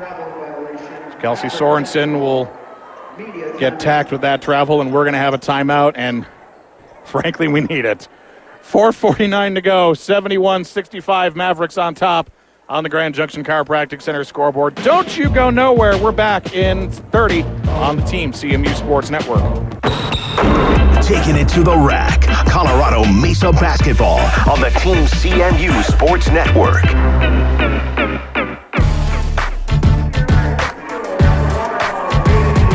Travel violation.
Kelsey Sorensen will get tacked with that travel, and we're going to have a timeout, and frankly, we need it. 4.49 to go, 71 65 Mavericks on top on the Grand Junction Chiropractic Center scoreboard. Don't you go nowhere. We're back in 30 on the Team CMU Sports Network.
Taking it to the rack. Colorado Mesa basketball on the Team CMU Sports Network.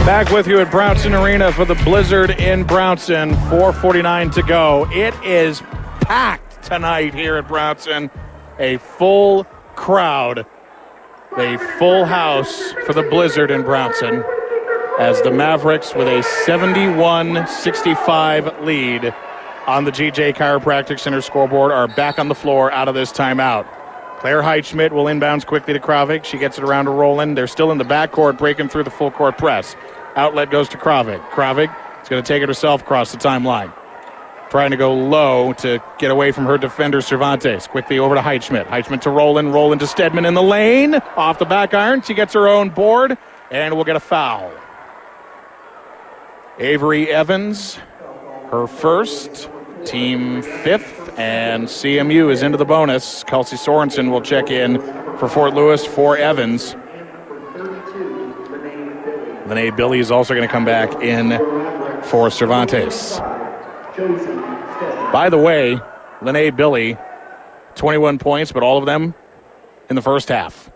Back with you at Brownson Arena for the Blizzard in Brownson. 4:49 to go. It is packed tonight here at Brownson. A full crowd, a full house for the Blizzard in Brownson. as the Mavericks with a 71 65 lead on the GJ Chiropractic Center scoreboard are back on the floor out of this timeout. Claire Heitschmidt will inbounds quickly to Kravik. She gets it around to Roland. They're still in the backcourt, breaking through the full court press. Outlet goes to Kravik. Kravik is going to take it herself across the timeline. Trying to go low to get away from her defender, Cervantes. Quickly over to Heitschmidt. Heitschmidt to Roland. Roland to Stedman in the lane. Off the back iron. She gets her own board, and we'll get a foul. Avery Evans, her first, team fifth, and CMU is into the bonus. Kelsey Sorensen will check in for Fort Lewis for Evans. Lene Billy is also going to come back in for Cervantes. By the way, Lene Billy, 21 points, but all of them in the first half.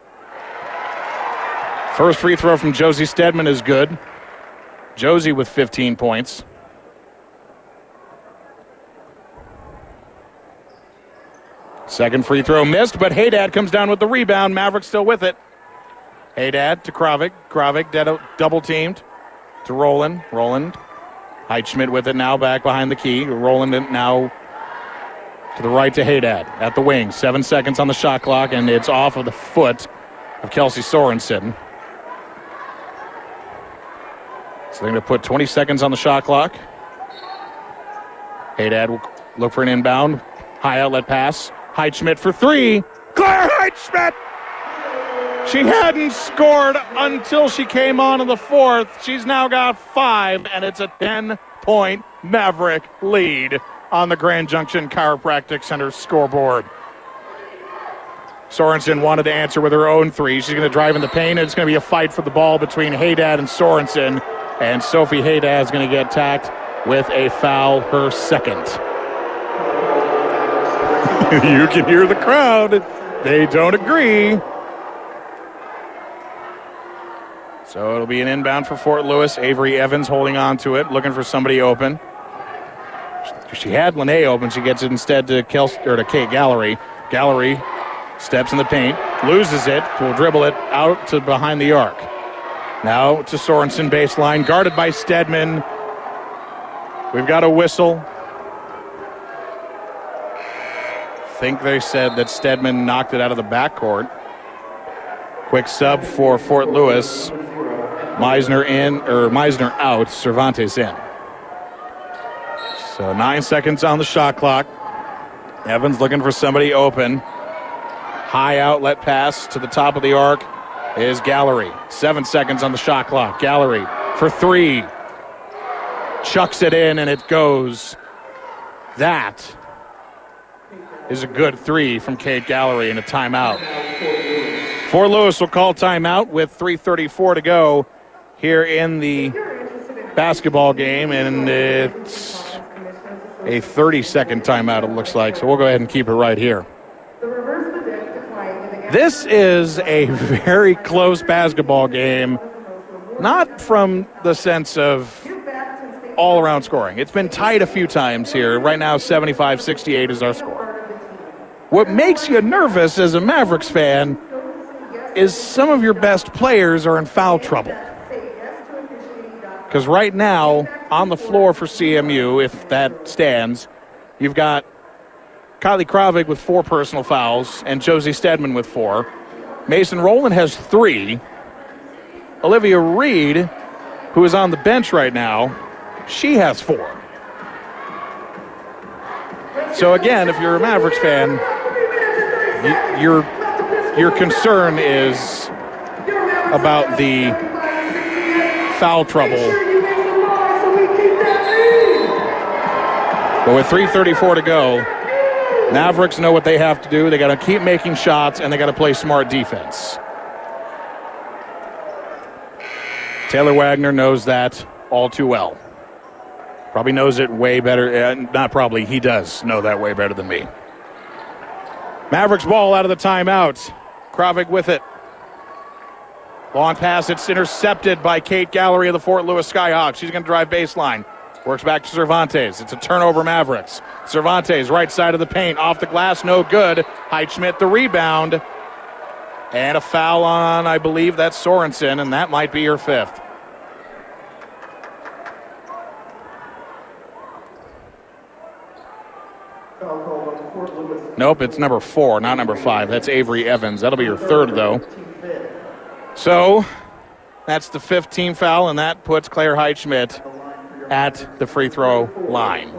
First free throw from Josie Stedman is good. Josie with 15 points. Second free throw missed, but Haydad comes down with the rebound. Maverick still with it. Haydad to Kravik. Kravik dead- uh, double teamed to Roland. Roland. Heitschmidt with it now back behind the key. Roland now to the right to Haydad at the wing. Seven seconds on the shot clock, and it's off of the foot of Kelsey Sorensen. So they're going to put 20 seconds on the shot clock. Haydad will look for an inbound. High outlet pass. Heitschmidt for three. Claire Heitschmidt! She hadn't scored until she came on in the fourth. She's now got five, and it's a 10 point Maverick lead on the Grand Junction Chiropractic Center scoreboard. Sorensen wanted to answer with her own three. She's going to drive in the paint, and it's going to be a fight for the ball between Haydad and Sorensen. And Sophie Haydad is going to get tacked with a foul, her second. [LAUGHS] you can hear the crowd. They don't agree. So it'll be an inbound for Fort Lewis. Avery Evans holding on to it, looking for somebody open. She had Lene open. She gets it instead to Kels or to Kate Gallery. Gallery steps in the paint, loses it, will dribble it out to behind the arc. Now to Sorensen baseline, guarded by Stedman. We've got a whistle. Think they said that Stedman knocked it out of the backcourt. Quick sub for Fort Lewis. Missner in or Missner out, Cervantes in. So nine seconds on the shot clock. Evans looking for somebody open. High outlet pass to the top of the arc is Gallery. Seven seconds on the shot clock. Gallery for three. Chucks it in and it goes. That is a good three from Kate Gallery in a timeout. Fort Lewis will call timeout with 3.34 to go here in the basketball game, and it's a 30 second timeout, it looks like. So we'll go ahead and keep it right here. This is a very close basketball game, not from the sense of all around scoring. It's been tight a few times here. Right now, 75 68 is our score. What makes you nervous as a Mavericks fan is some of your best players are in foul trouble. Because right now, on the floor for CMU, if that stands, you've got Kylie Kravik with four personal fouls and Josie Stedman with four. Mason Rowland has three. Olivia Reed, who is on the bench right now, she has four. So again, if you're a Mavericks fan, y- your your concern is about the foul trouble. But with 3:34 to go, Mavericks know what they have to do. They got to keep making shots and they got to play smart defense. Taylor Wagner knows that all too well. Probably knows it way better. Uh, not probably, he does know that way better than me. Mavericks ball out of the timeout. Kravik with it. Long pass. It's intercepted by Kate Gallery of the Fort Lewis Skyhawks. She's going to drive baseline. Works back to Cervantes. It's a turnover, Mavericks. Cervantes, right side of the paint, off the glass, no good. Heitschmidt, the rebound. And a foul on, I believe that's Sorensen, and that might be your fifth. Nope, it's number four, not number five. That's Avery Evans. That'll be your third, though. So that's the fifth team foul, and that puts Claire Heitschmidt at the free throw line.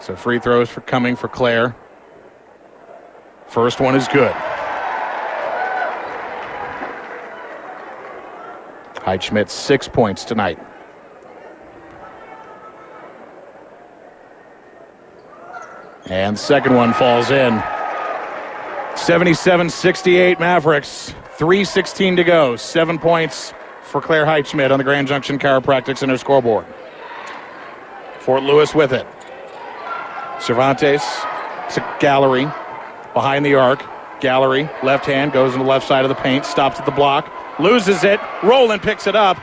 So free throws for coming for Claire. First one is good. Heitschmidt six points tonight. And second one falls in. 77-68 Mavericks. 3.16 to go. Seven points for Claire Heitschmidt on the Grand Junction Chiropractic Center scoreboard. Fort Lewis with it. Cervantes to Gallery behind the arc. Gallery, left hand, goes in the left side of the paint, stops at the block, loses it. Roland picks it up.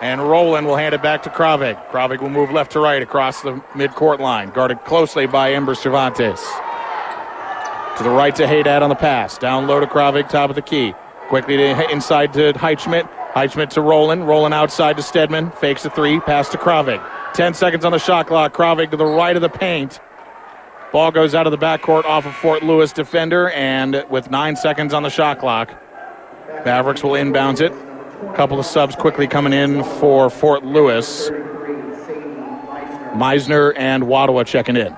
And Roland will hand it back to Kravig. Kravig will move left to right across the midcourt line, guarded closely by Ember Cervantes. To the right to Haydad on the pass. Down low to Kravig, top of the key. Quickly to inside to Heitschmidt. Heitschmidt to Roland. Roland outside to Stedman. Fakes a three. Pass to Kravig. 10 seconds on the shot clock. Kravig to the right of the paint. Ball goes out of the backcourt off of Fort Lewis defender, and with nine seconds on the shot clock, Mavericks will inbounds it. A couple of subs quickly coming in for Fort Lewis. Missner. And Wadawa checking in.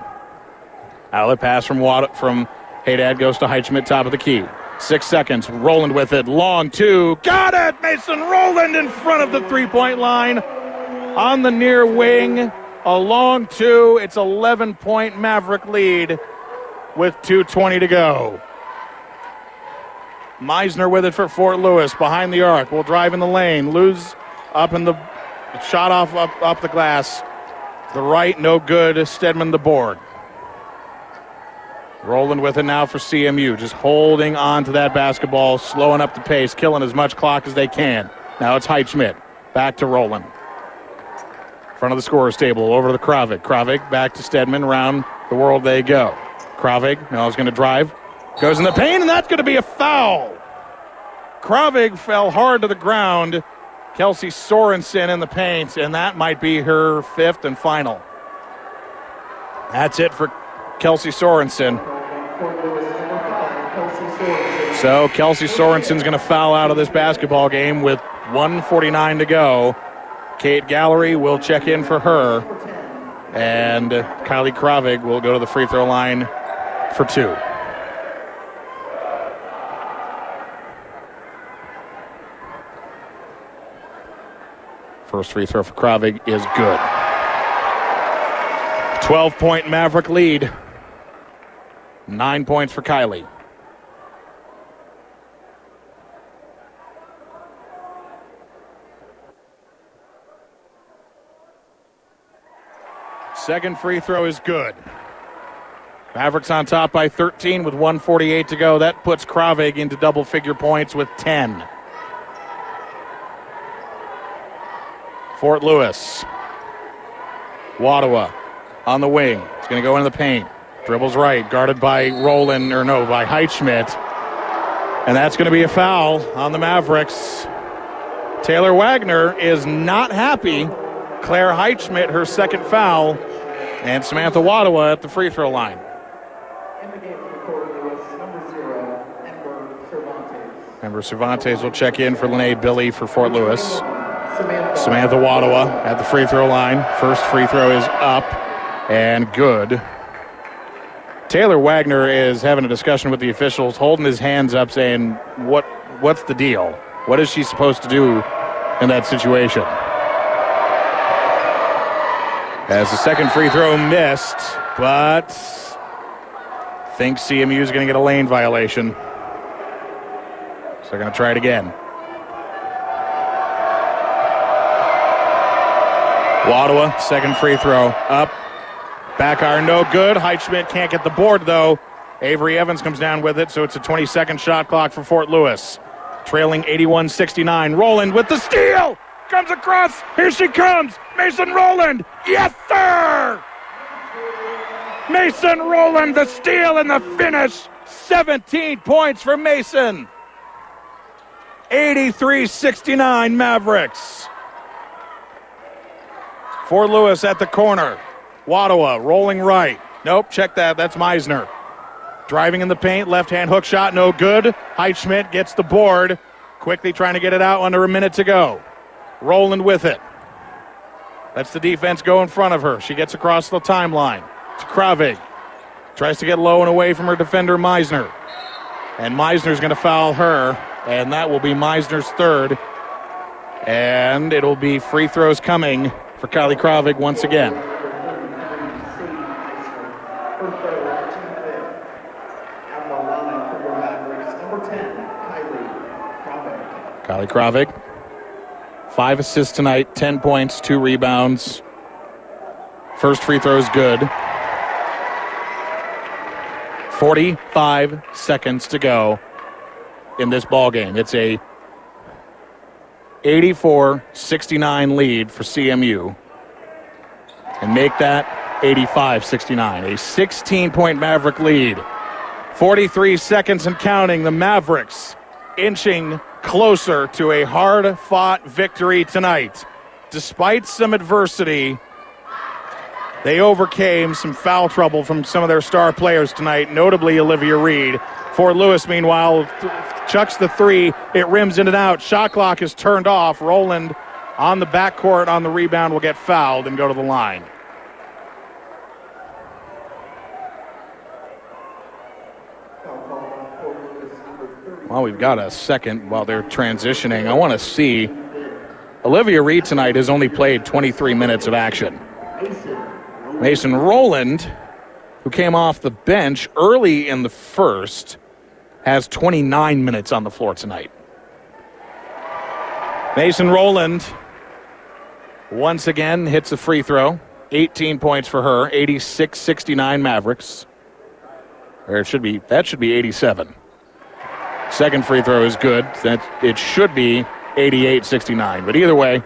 Outlet pass from Wad- from Haydad goes to Heitschmidt, top of the key. Six seconds. Roland with it. Long two. Got it! Mason Roland in front of the three point line. On the near wing. A long two. It's 11 point Maverick lead with 2.20 to go. Missner with it for Fort Lewis behind the arc. Will drive in the lane. Lose up in the shot off up, up the glass. The right, no good. Stedman the board. Roland with it now for CMU, just holding on to that basketball, slowing up the pace, killing as much clock as they can. Now it's Heitschmidt. Back to Roland. Front of the scorer's table, over to Kravik. Kravik back to Stedman. Round the world they go. Kravik now is going to drive. Goes in the paint, and that's going to be a foul. Kravig fell hard to the ground. Kelsey Sorensen in the paint, and that might be her fifth and final. That's it for Kelsey Sorensen. So Kelsey Sorensen's going to foul out of this basketball game with 149 to go. Kate Gallery will check in for her, and Kylie Kravig will go to the free throw line for two. First free throw for Kravig is good. 12 point Maverick lead. Nine points for Kylie. Second free throw is good. Mavericks on top by 13 with 148 to go. That puts Kravig into double figure points with 10. Fort Lewis. Wadawa on the wing. He's going to go into the paint. Dribbles right, guarded by Roland, or no, by Heitschmidt. And that's going to be a foul on the Mavericks. Taylor Wagner is not happy. Claire Heitschmidt, her second foul. And Samantha Wadawa at the free throw line.
In the game for Fort Lewis, number zero, Ember Cervantes.
Remember, Cervantes will check in for Lene Billy for Fort Lewis.
Samantha.
Wadawa at the free throw line. First free throw is up and good. Taylor Wagner is having a discussion with the officials, holding his hands up, saying, "What? What's the deal? What is she supposed to do in that situation?" As the second free throw missed, but thinks CMU is going to get a lane violation, so they're going to try it again. Wadawa, second free throw. Up. Back iron, no good. Heitschmidt can't get the board, though. Avery Evans comes down with it, so it's a 20 second shot clock for Fort Lewis. Trailing 81 69. Roland with the steal! Comes across. Here she comes. Mason Roland. Yes, sir! Mason Roland, the steal and the finish. 17 points for Mason. 83 69 Mavericks. Fort Lewis at the corner. Wadawa rolling right. Nope, check that. That's Missner. Driving in the paint, left hand hook shot, no good. Heitschmidt gets the board. Quickly trying to get it out under a minute to go. Roland with it. That's the defense go in front of her. She gets across the timeline to Kravig. Tries to get low and away from her defender, Missner. And Missner's going to foul her, and that will be Missner's third. And it'll be free throws coming for Kylie Kravig once again.
First throw, two fifth. Out of the line for your Mavericks, number 10, Kylie Kravik,
five assists tonight, 10 points, two rebounds. First free throw is good. 45 seconds to go in this ball game. It's a 84-69 lead for CMU. And make that 85-69. A 16-point Maverick lead. 43 seconds and counting. The Mavericks inching closer to a hard fought victory tonight. Despite some adversity, they overcame some foul trouble from some of their star players tonight, notably Olivia Reed. Fort Lewis, meanwhile, chucks the three. It rims in and out. Shot clock is turned off. Roland on the backcourt on the rebound will get fouled and go to the line.
Foul call on Fort Lewis, number 30.
Well, we've got a second while they're transitioning. I want to see. Olivia Reed tonight has only played 23 minutes of action.
Mason
Roland, who came off the bench early in the first, has 29 minutes on the floor tonight. Mason Roland once again hits a free throw. 18 points for her, 86 69 Mavericks. Or it should be that should be 87. Second free throw is good. That it should be 88 69. But either way,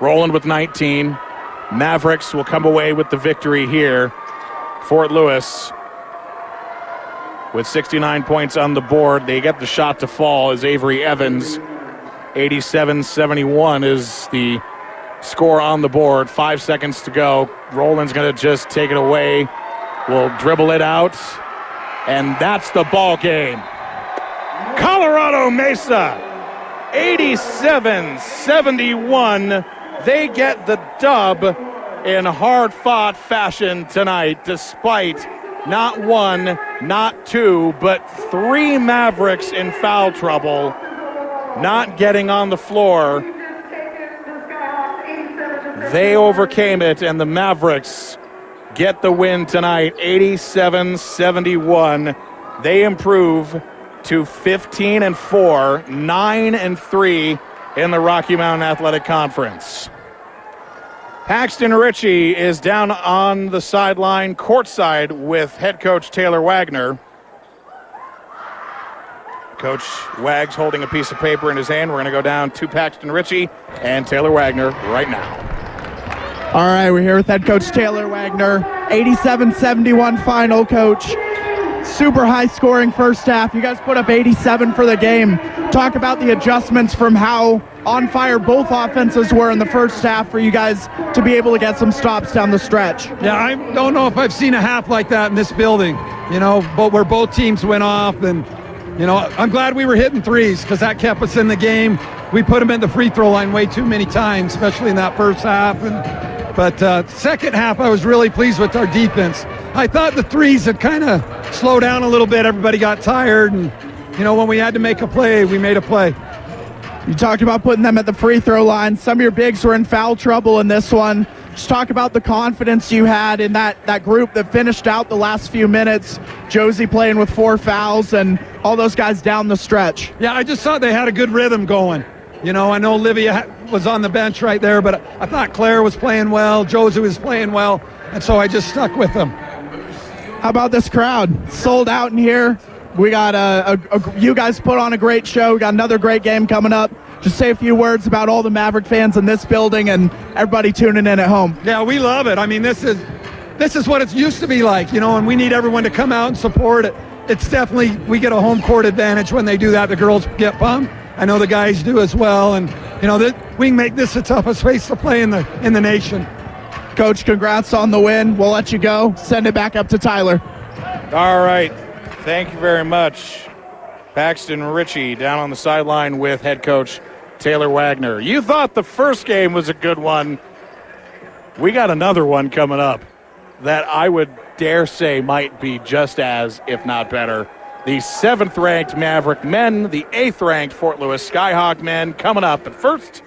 Roland with 19. Mavericks will come away with the victory here. Fort Lewis with 69 points on the board. They get the shot to fall as Avery Evans. 87 71 is the score on the board. Five seconds to go. Roland's going to just take it away. We'll dribble it out. And that's the ball game. Colorado Mesa 87 71. They get the dub in hard fought fashion tonight, despite not one, not two, but three Mavericks in foul trouble, not getting on the floor. They overcame it, and the Mavericks get the win tonight 87 71. They improve to 15 and 4, 9 and 3 in the Rocky Mountain Athletic Conference. Paxton Ritchie is down on the sideline, courtside with head coach Taylor Wagner. Coach Wags holding a piece of paper in his hand. We're going to go down to Paxton Ritchie and Taylor Wagner right now.
All right, we're here with head coach Taylor Wagner. 87 71 final, coach. Super high scoring first half. You guys put up 87 for the game. Talk about the adjustments from how on fire both offenses were in the first half for you guys to be able to get some stops down the stretch.
Yeah, I don't know if I've seen a half like that in this building, you know, but where both teams went off. And, you know, I'm glad we were hitting threes because that kept us in the game. We put them in the free throw line way too many times, especially in that first half. And But uh, second half, I was really pleased with our defense. I thought the threes had kind of slowed down a little bit. Everybody got tired. And, you know, when we had to make a play, we made a play.
You talked about putting them at the free throw line. Some of your bigs were in foul trouble in this one. Just talk about the confidence you had in that, that group that finished out the last few minutes. Josie playing with four fouls and all those guys down the stretch.
Yeah, I just thought they had a good rhythm going. You know, I know Olivia was on the bench right there, but I thought Claire was playing well, Josie was playing well, and so I just stuck with them.
How about this crowd? Sold out in here. We got a, a, a you guys put on a great show. We got another great game coming up. Just say a few words about all the Maverick fans in this building and everybody tuning in at home.
Yeah, we love it. I mean, this is this is what it used to be like, you know, and we need everyone to come out and support it. It's definitely we get a home court advantage when they do that. The girls get pumped. I know the guys do as well, and you know that we can make this the toughest place to play in the in the nation.
Coach, congrats on the win. We'll let you go. Send it back up to Tyler.
All right. Thank you very much. Paxton Ritchie down on the sideline with head coach Taylor Wagner. You thought the first game was a good one. We got another one coming up that I would dare say might be just as, if not better. The seventh ranked Maverick men, the eighth ranked Fort Lewis Skyhawk men coming up. But first,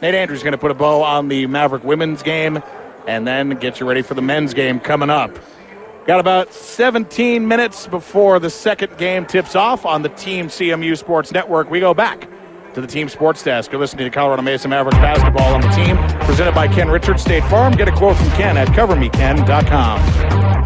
Nate Andrews is going to put a bow on the Maverick women's game and then get you ready for the men's game coming up. Got about 17 minutes before the second game tips off on the Team CMU Sports Network. We go back to the Team Sports Desk. You're listening to Colorado Mesa Mavericks basketball on the team, presented by Ken Richards State Farm. Get a quote from Ken at covermeken.com.